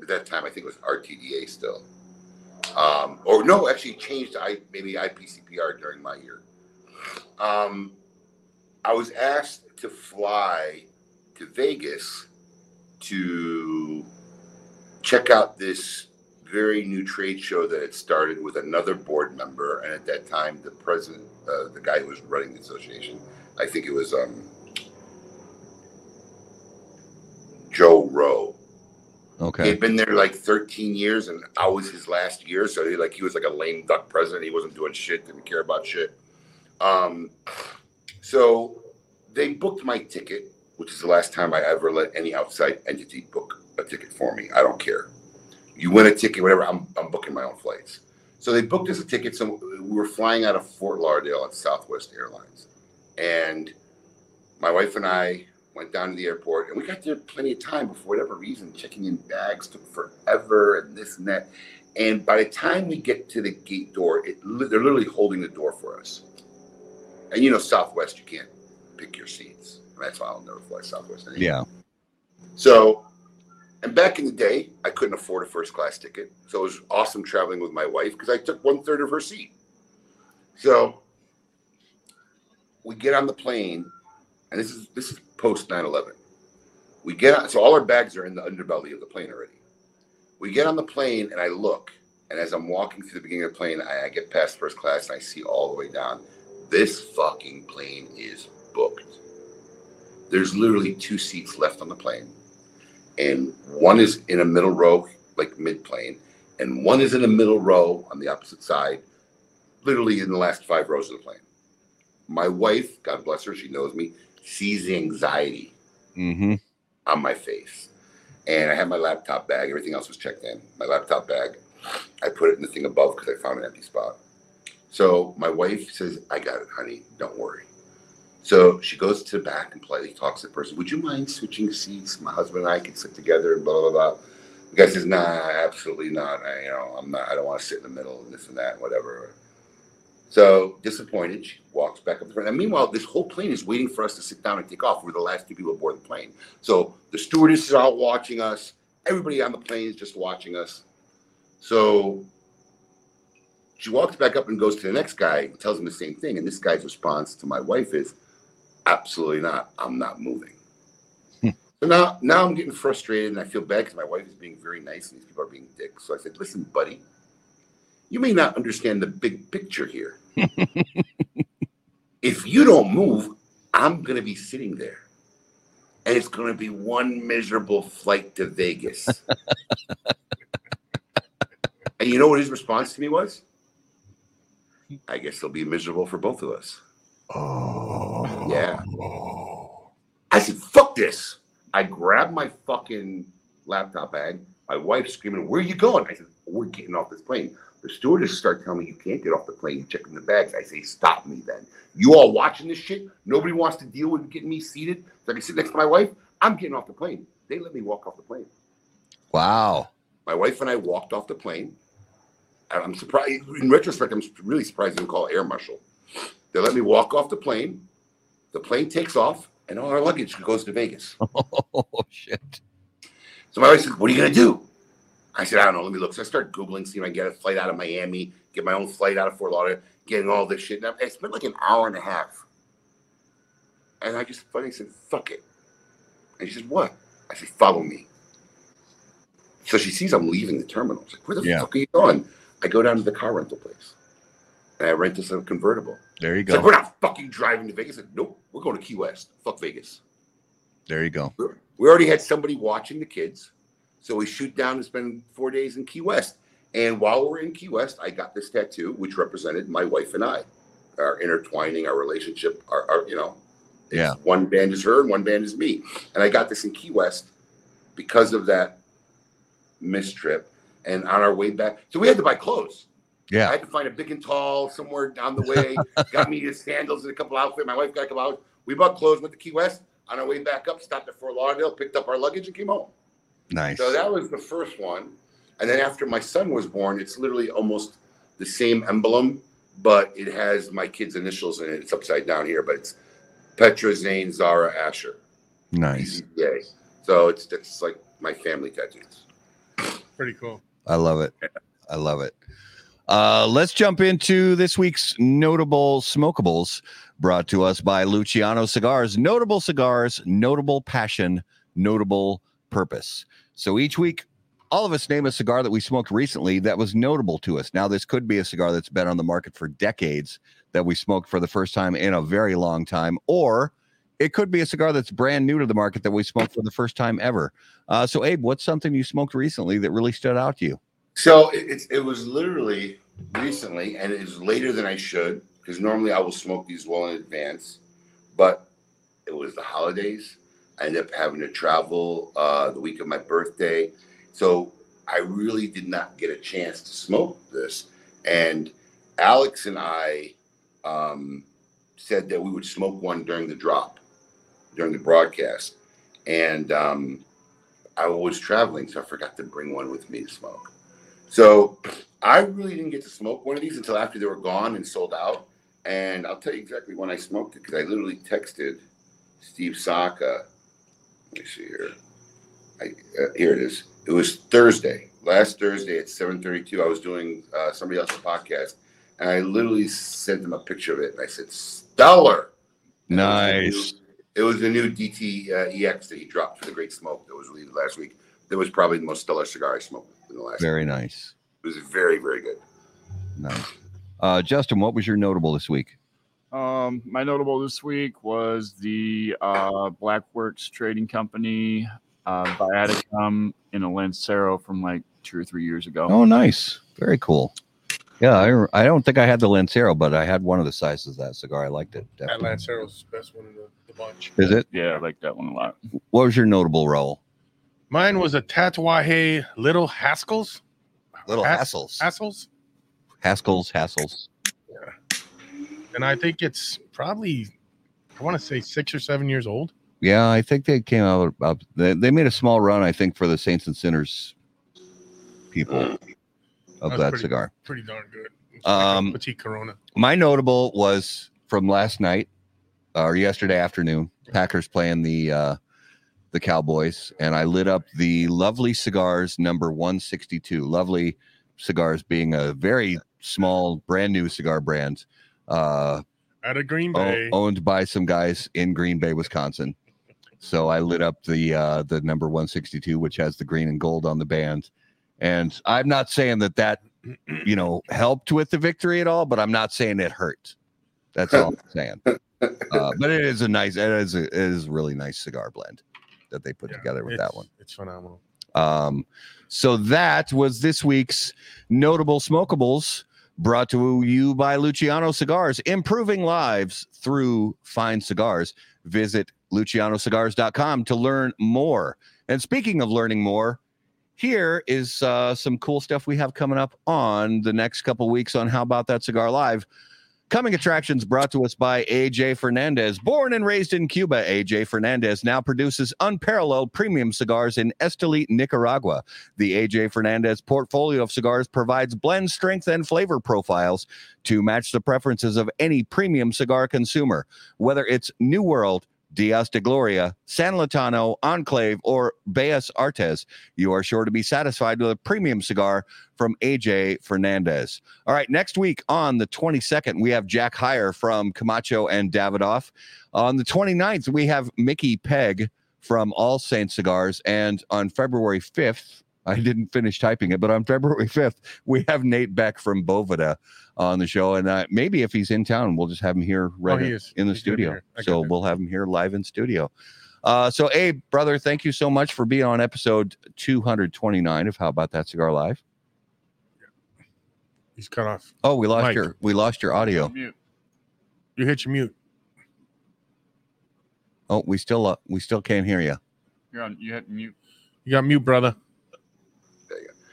at that time, I think it was RTDA still, um, or no, actually changed to I, maybe IPCPR during my year. Um, I was asked to fly to Vegas to check out this very new trade show that had started with another board member, and at that time, the president, uh, the guy who was running the association, I think it was um, Joe Rowe. He
Okay.
had been there like 13 years, and I was his last year. So he, like he was like a lame duck president. He wasn't doing shit. Didn't care about shit. Um, so they booked my ticket, which is the last time I ever let any outside entity book a ticket for me. I don't care. You win a ticket, whatever. I'm I'm booking my own flights. So they booked us a ticket. So we were flying out of Fort Lauderdale at Southwest Airlines, and my wife and I went down to the airport, and we got there plenty of time. But for whatever reason, checking in bags took forever, and this and that. And by the time we get to the gate door, it, they're literally holding the door for us. And you know, Southwest, you can't pick your seats. And that's why I'll never fly Southwest anymore.
Yeah.
So, and back in the day, I couldn't afford a first class ticket. So it was awesome traveling with my wife because I took one third of her seat. So we get on the plane, and this is this is post 9-11. We get on, so all our bags are in the underbelly of the plane already. We get on the plane, and I look, and as I'm walking through the beginning of the plane, I, I get past first class, and I see all the way down. This fucking plane is booked. There's literally two seats left on the plane and one is in a middle row, like mid plane, and one is in a middle row on the opposite side, literally in the last five rows of the plane. My wife, God bless her, she knows me, sees the anxiety
Mm-hmm.
on my face. And I had my laptop bag, everything else was checked in. My laptop bag, I put it in the thing above because I found an empty spot. So my wife says, I got it, honey, don't worry. So she goes to the back and politely talks to the person. Would you mind switching seats? My husband and I can sit together and blah blah blah. The guy says, Nah, absolutely not. I, you know, I'm not. I don't want to sit in the middle and this and that, and whatever. So disappointed, she walks back up the front. And meanwhile, this whole plane is waiting for us to sit down and take off. We're the last two people aboard the plane. So the stewardess is out watching us. Everybody on the plane is just watching us. So she walks back up and goes to the next guy and tells him the same thing. And this guy's response to my wife is, absolutely not. I'm not moving.
Hmm.
so now, now I'm getting frustrated and I feel bad because my wife is being very nice and these people are being dicks. So I said, listen, buddy, you may not understand the big picture here. if you don't move, I'm going to be sitting there. And it's going to be one miserable flight to Vegas. and you know what his response to me was? I guess it'll be miserable for both of us.
Oh.
Yeah. I said, fuck this. I grabbed my fucking laptop bag. My wife's screaming, Where are you going? I said, We're getting off this plane. The stewardess start telling me you can't get off the plane. You checking the bags. I say, Stop me then. You all watching this shit? Nobody wants to deal with getting me seated so I can sit next to my wife? I'm getting off the plane. They let me walk off the plane.
Wow.
My wife and I walked off the plane. And I'm surprised. In retrospect, I'm really surprised they didn't call air marshal. They let me walk off the plane. The plane takes off, and all our luggage goes to Vegas.
Oh shit.
So my wife said, What are you going to do? I said, I don't know. Let me look. So I start Googling, see if I can get a flight out of Miami, get my own flight out of Fort Lauderdale, getting all this shit. And I spent like an hour and a half. And I just finally said, Fuck it. And she said, What? I said, Follow me. So she sees I'm leaving the terminal. She's like, Where the
Yeah.
fuck are you going? I go down to the car rental place. And I rent this a convertible.
There you
It's like,
go.
we're not fucking driving to Vegas. I said, nope, we're going to Key West. Fuck Vegas.
There you go.
We already had somebody watching the kids. So we shoot down and spend four days in Key West. And while we're in Key West, I got this tattoo, which represented my wife and I, our intertwining, our relationship, our, our you know,
Yeah.
one band is her and one band is me. And I got this in Key West because of that missed trip. And on our way back, so we had to buy clothes.
Yeah.
I had to find a big and tall somewhere down the way. got me the sandals and a couple outfits. My wife got a couple outfits. We bought clothes, went to Key West. On our way back up, stopped at Fort Lauderdale, picked up our luggage, and came home.
Nice.
So that was the first one. And then after my son was born, it's literally almost the same emblem, but it has my kid's initials in it. It's upside down here, but it's Petra Zane Zara Asher.
Nice.
Yay. So it's it's like my family tattoos.
Pretty cool.
I love it. I love it. Uh, let's jump into this week's notable smokables brought to us by Luciano Cigars. Notable cigars, notable passion, notable purpose. So each week, all of us name a cigar that we smoked recently that was notable to us. Now, this could be a cigar that's been on the market for decades that we smoked for the first time in a very long time, or it could be a cigar that's brand new to the market that we smoked for the first time ever. Uh, so, Abe, what's something you smoked recently that really stood out to you?
So it, it was literally recently, and it was later than I should because normally I will smoke these well in advance, but it was the holidays. I ended up having to travel uh, the week of my birthday, so I really did not get a chance to smoke this. And Alex and I um, said that we would smoke one during the drop, during the broadcast, and um, I was traveling, so I forgot to bring one with me to smoke. So I really didn't get to smoke one of these until after they were gone and sold out. And I'll tell you exactly when I smoked it because I literally texted Steve Saka. Let me see here. I, uh, here it is. It was Thursday, last Thursday at 7:32. I was doing uh, somebody else's podcast, and I literally sent him a picture of it, and I said, "Stellar." And it was the
Nice.
It was the new DTEX uh, that he dropped for the Great Smoke that was released last week. That was probably the most stellar cigar I smoked in the last.
Very nice.
It was very, very good.
Nice. Uh, Justin, what was your notable this week?
Um, my notable this week was the uh, Blackworks Trading Company uh, Viaticum in a Lancero from like two or three years ago.
Oh, nice. Very cool. Yeah, I, I don't think I had the Lancero, but I had one of the sizes of that cigar. I liked it.
That
Definitely.
Lancero's the best one in the, the bunch.
Is it?
Yeah, I like that one a lot.
What was your notable role?
Mine was a Tatuaje Little Haskell's.
Little
Has-
Hassles.
Hassels.
Haskell's, Hassles.
And I think it's probably, I want to say six or seven years old.
Yeah, I think they came out. About, they, they made a small run, I think, for the Saints and Sinners people of that
pretty-
cigar.
Pretty darn good. Like
Um,
Petite Corona.
My notable was from last night or yesterday afternoon. Packers playing the uh, the Cowboys, and I lit up the Lovely Cigars number one sixty two. Lovely Cigars being a very small, brand new cigar brand, uh,
Out of Green
o-
Bay.
owned by some guys in Green Bay, Wisconsin. So I lit up the uh, the number one sixty two, which has the green and gold on the band. And I'm not saying that that you know helped with the victory at all, but I'm not saying it hurt. That's all I'm saying. Uh, but it is a nice, it is a, it is a really nice cigar blend that they put
Yeah,
together with that one.
It's phenomenal.
Um, so that was this week's notable smokables brought to you by Luciano Cigars, improving lives through fine cigars. Visit lucianocigars.com to learn more. And speaking of learning more, here is uh, some cool stuff we have coming up on the next couple weeks on How About That Cigar Live. Coming attractions brought to us by AJ Fernandez. Born and raised in Cuba, AJ Fernandez now produces unparalleled premium cigars in Esteli, Nicaragua. The AJ Fernandez portfolio of cigars provides blend strength and flavor profiles to match the preferences of any premium cigar consumer, whether it's New World, Dias de Gloria, San Lotano, Enclave, or Bellas Artes. You are sure to be satisfied with a premium cigar from AJ Fernandez. All right, next week on the 22nd, we have Jack Heyer from Camacho and Davidoff. On the 29th, we have Mickey Pegg from All Saints Cigars. And on February 5th, I didn't finish typing it, but on February 5th, we have Nate Beck from Bovida on the show. And uh, maybe if he's in town, we'll just have him here right
Oh, he
in-
is.
in the
He's
studio.
here. I got
So
that.
we'll have him here live in studio. Uh, so, Abe, brother, thank you so much for being on episode 229 of How About That Cigar Live.
He's cut off.
Oh, we lost
Mike.
your we lost your audio.
You hit your mute.
Oh, we still uh, we still can't hear you.
You're on. You hit mute.
You got mute, brother.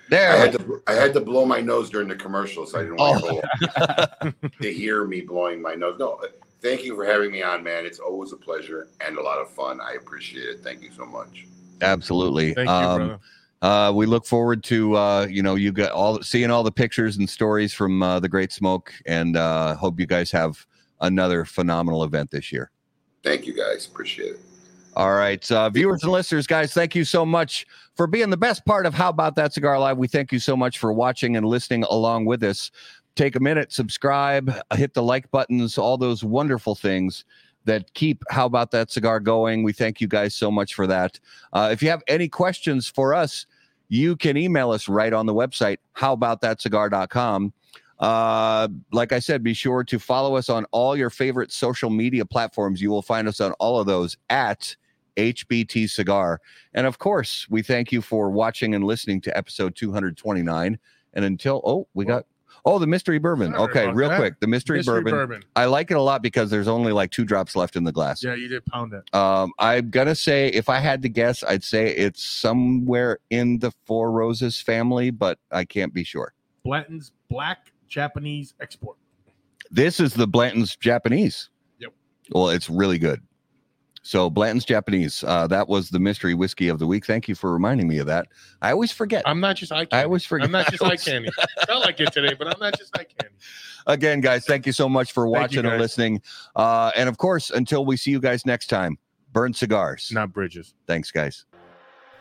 I
There.
had to I had to blow my nose during the commercial, so I didn't want people to hear me blowing my nose. No, thank you for having me on, man. It's always a pleasure and a lot of fun. I appreciate it. Thank you so much.
Absolutely.
Thank you,
Um,
brother.
Uh, we look forward to uh, you know you got all seeing all the pictures and stories from uh, the Great Smoke, and uh, hope you guys have another phenomenal event this year.
Thank you, guys. Appreciate it.
All right, uh, viewers and listeners, guys, thank you so much for being the best part of How About That Cigar Live. We thank you so much for watching and listening along with us. Take a minute, subscribe, hit the like buttons, all those wonderful things that keep How About That Cigar going. We thank you guys so much for that. Uh, if you have any questions for us, you can email us right on the website, howaboutthatcigar.com. Uh, like I said, be sure to follow us on all your favorite social media platforms. You will find us on all of those at HBT Cigar. And of course, we thank you for watching and listening to episode 229. And until, oh, we got, oh, the mystery bourbon.
Sorry
Okay, real
that.
quick. The mystery,
Mystery
bourbon.
bourbon.
I like it a lot because there's only like two drops left in the glass.
Yeah, you did pound it.
Um, I'm gonna say if I had to guess, I'd say it's somewhere in the Four Roses family, but I can't be sure.
Blanton's Black Japanese Export.
This is the Blanton's Japanese.
Yep.
Well, it's really good.
So Blanton's Japanese. Uh, that was the mystery whiskey of the week. Thank you for reminding me of that. I always forget.
I'm not just eye
I always forget.
I'm not just
I
eye candy. Felt like it today, but I'm not just eye candy.
Again, guys, thank you so much for watching and listening. Uh, and of course, until we see you guys next time, burn cigars.
Not bridges.
Thanks, guys.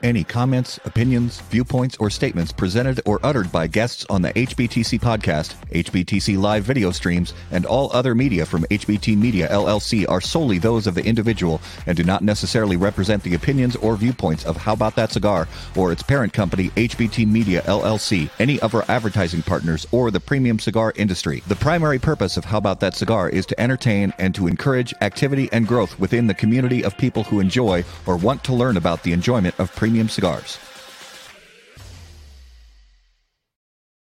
Any comments, opinions, viewpoints, or statements presented or uttered by guests on the HBTC podcast, HBTC live video streams, and all other media from HBT Media LLC are solely those of the individual and do not necessarily represent the opinions or viewpoints of How About That Cigar or its parent company, HBT Media LLC, any of our advertising partners, or the premium cigar industry. The primary purpose of How About That Cigar is to entertain and to encourage activity and growth within the community of people who enjoy or want to learn about the enjoyment of premium cigars.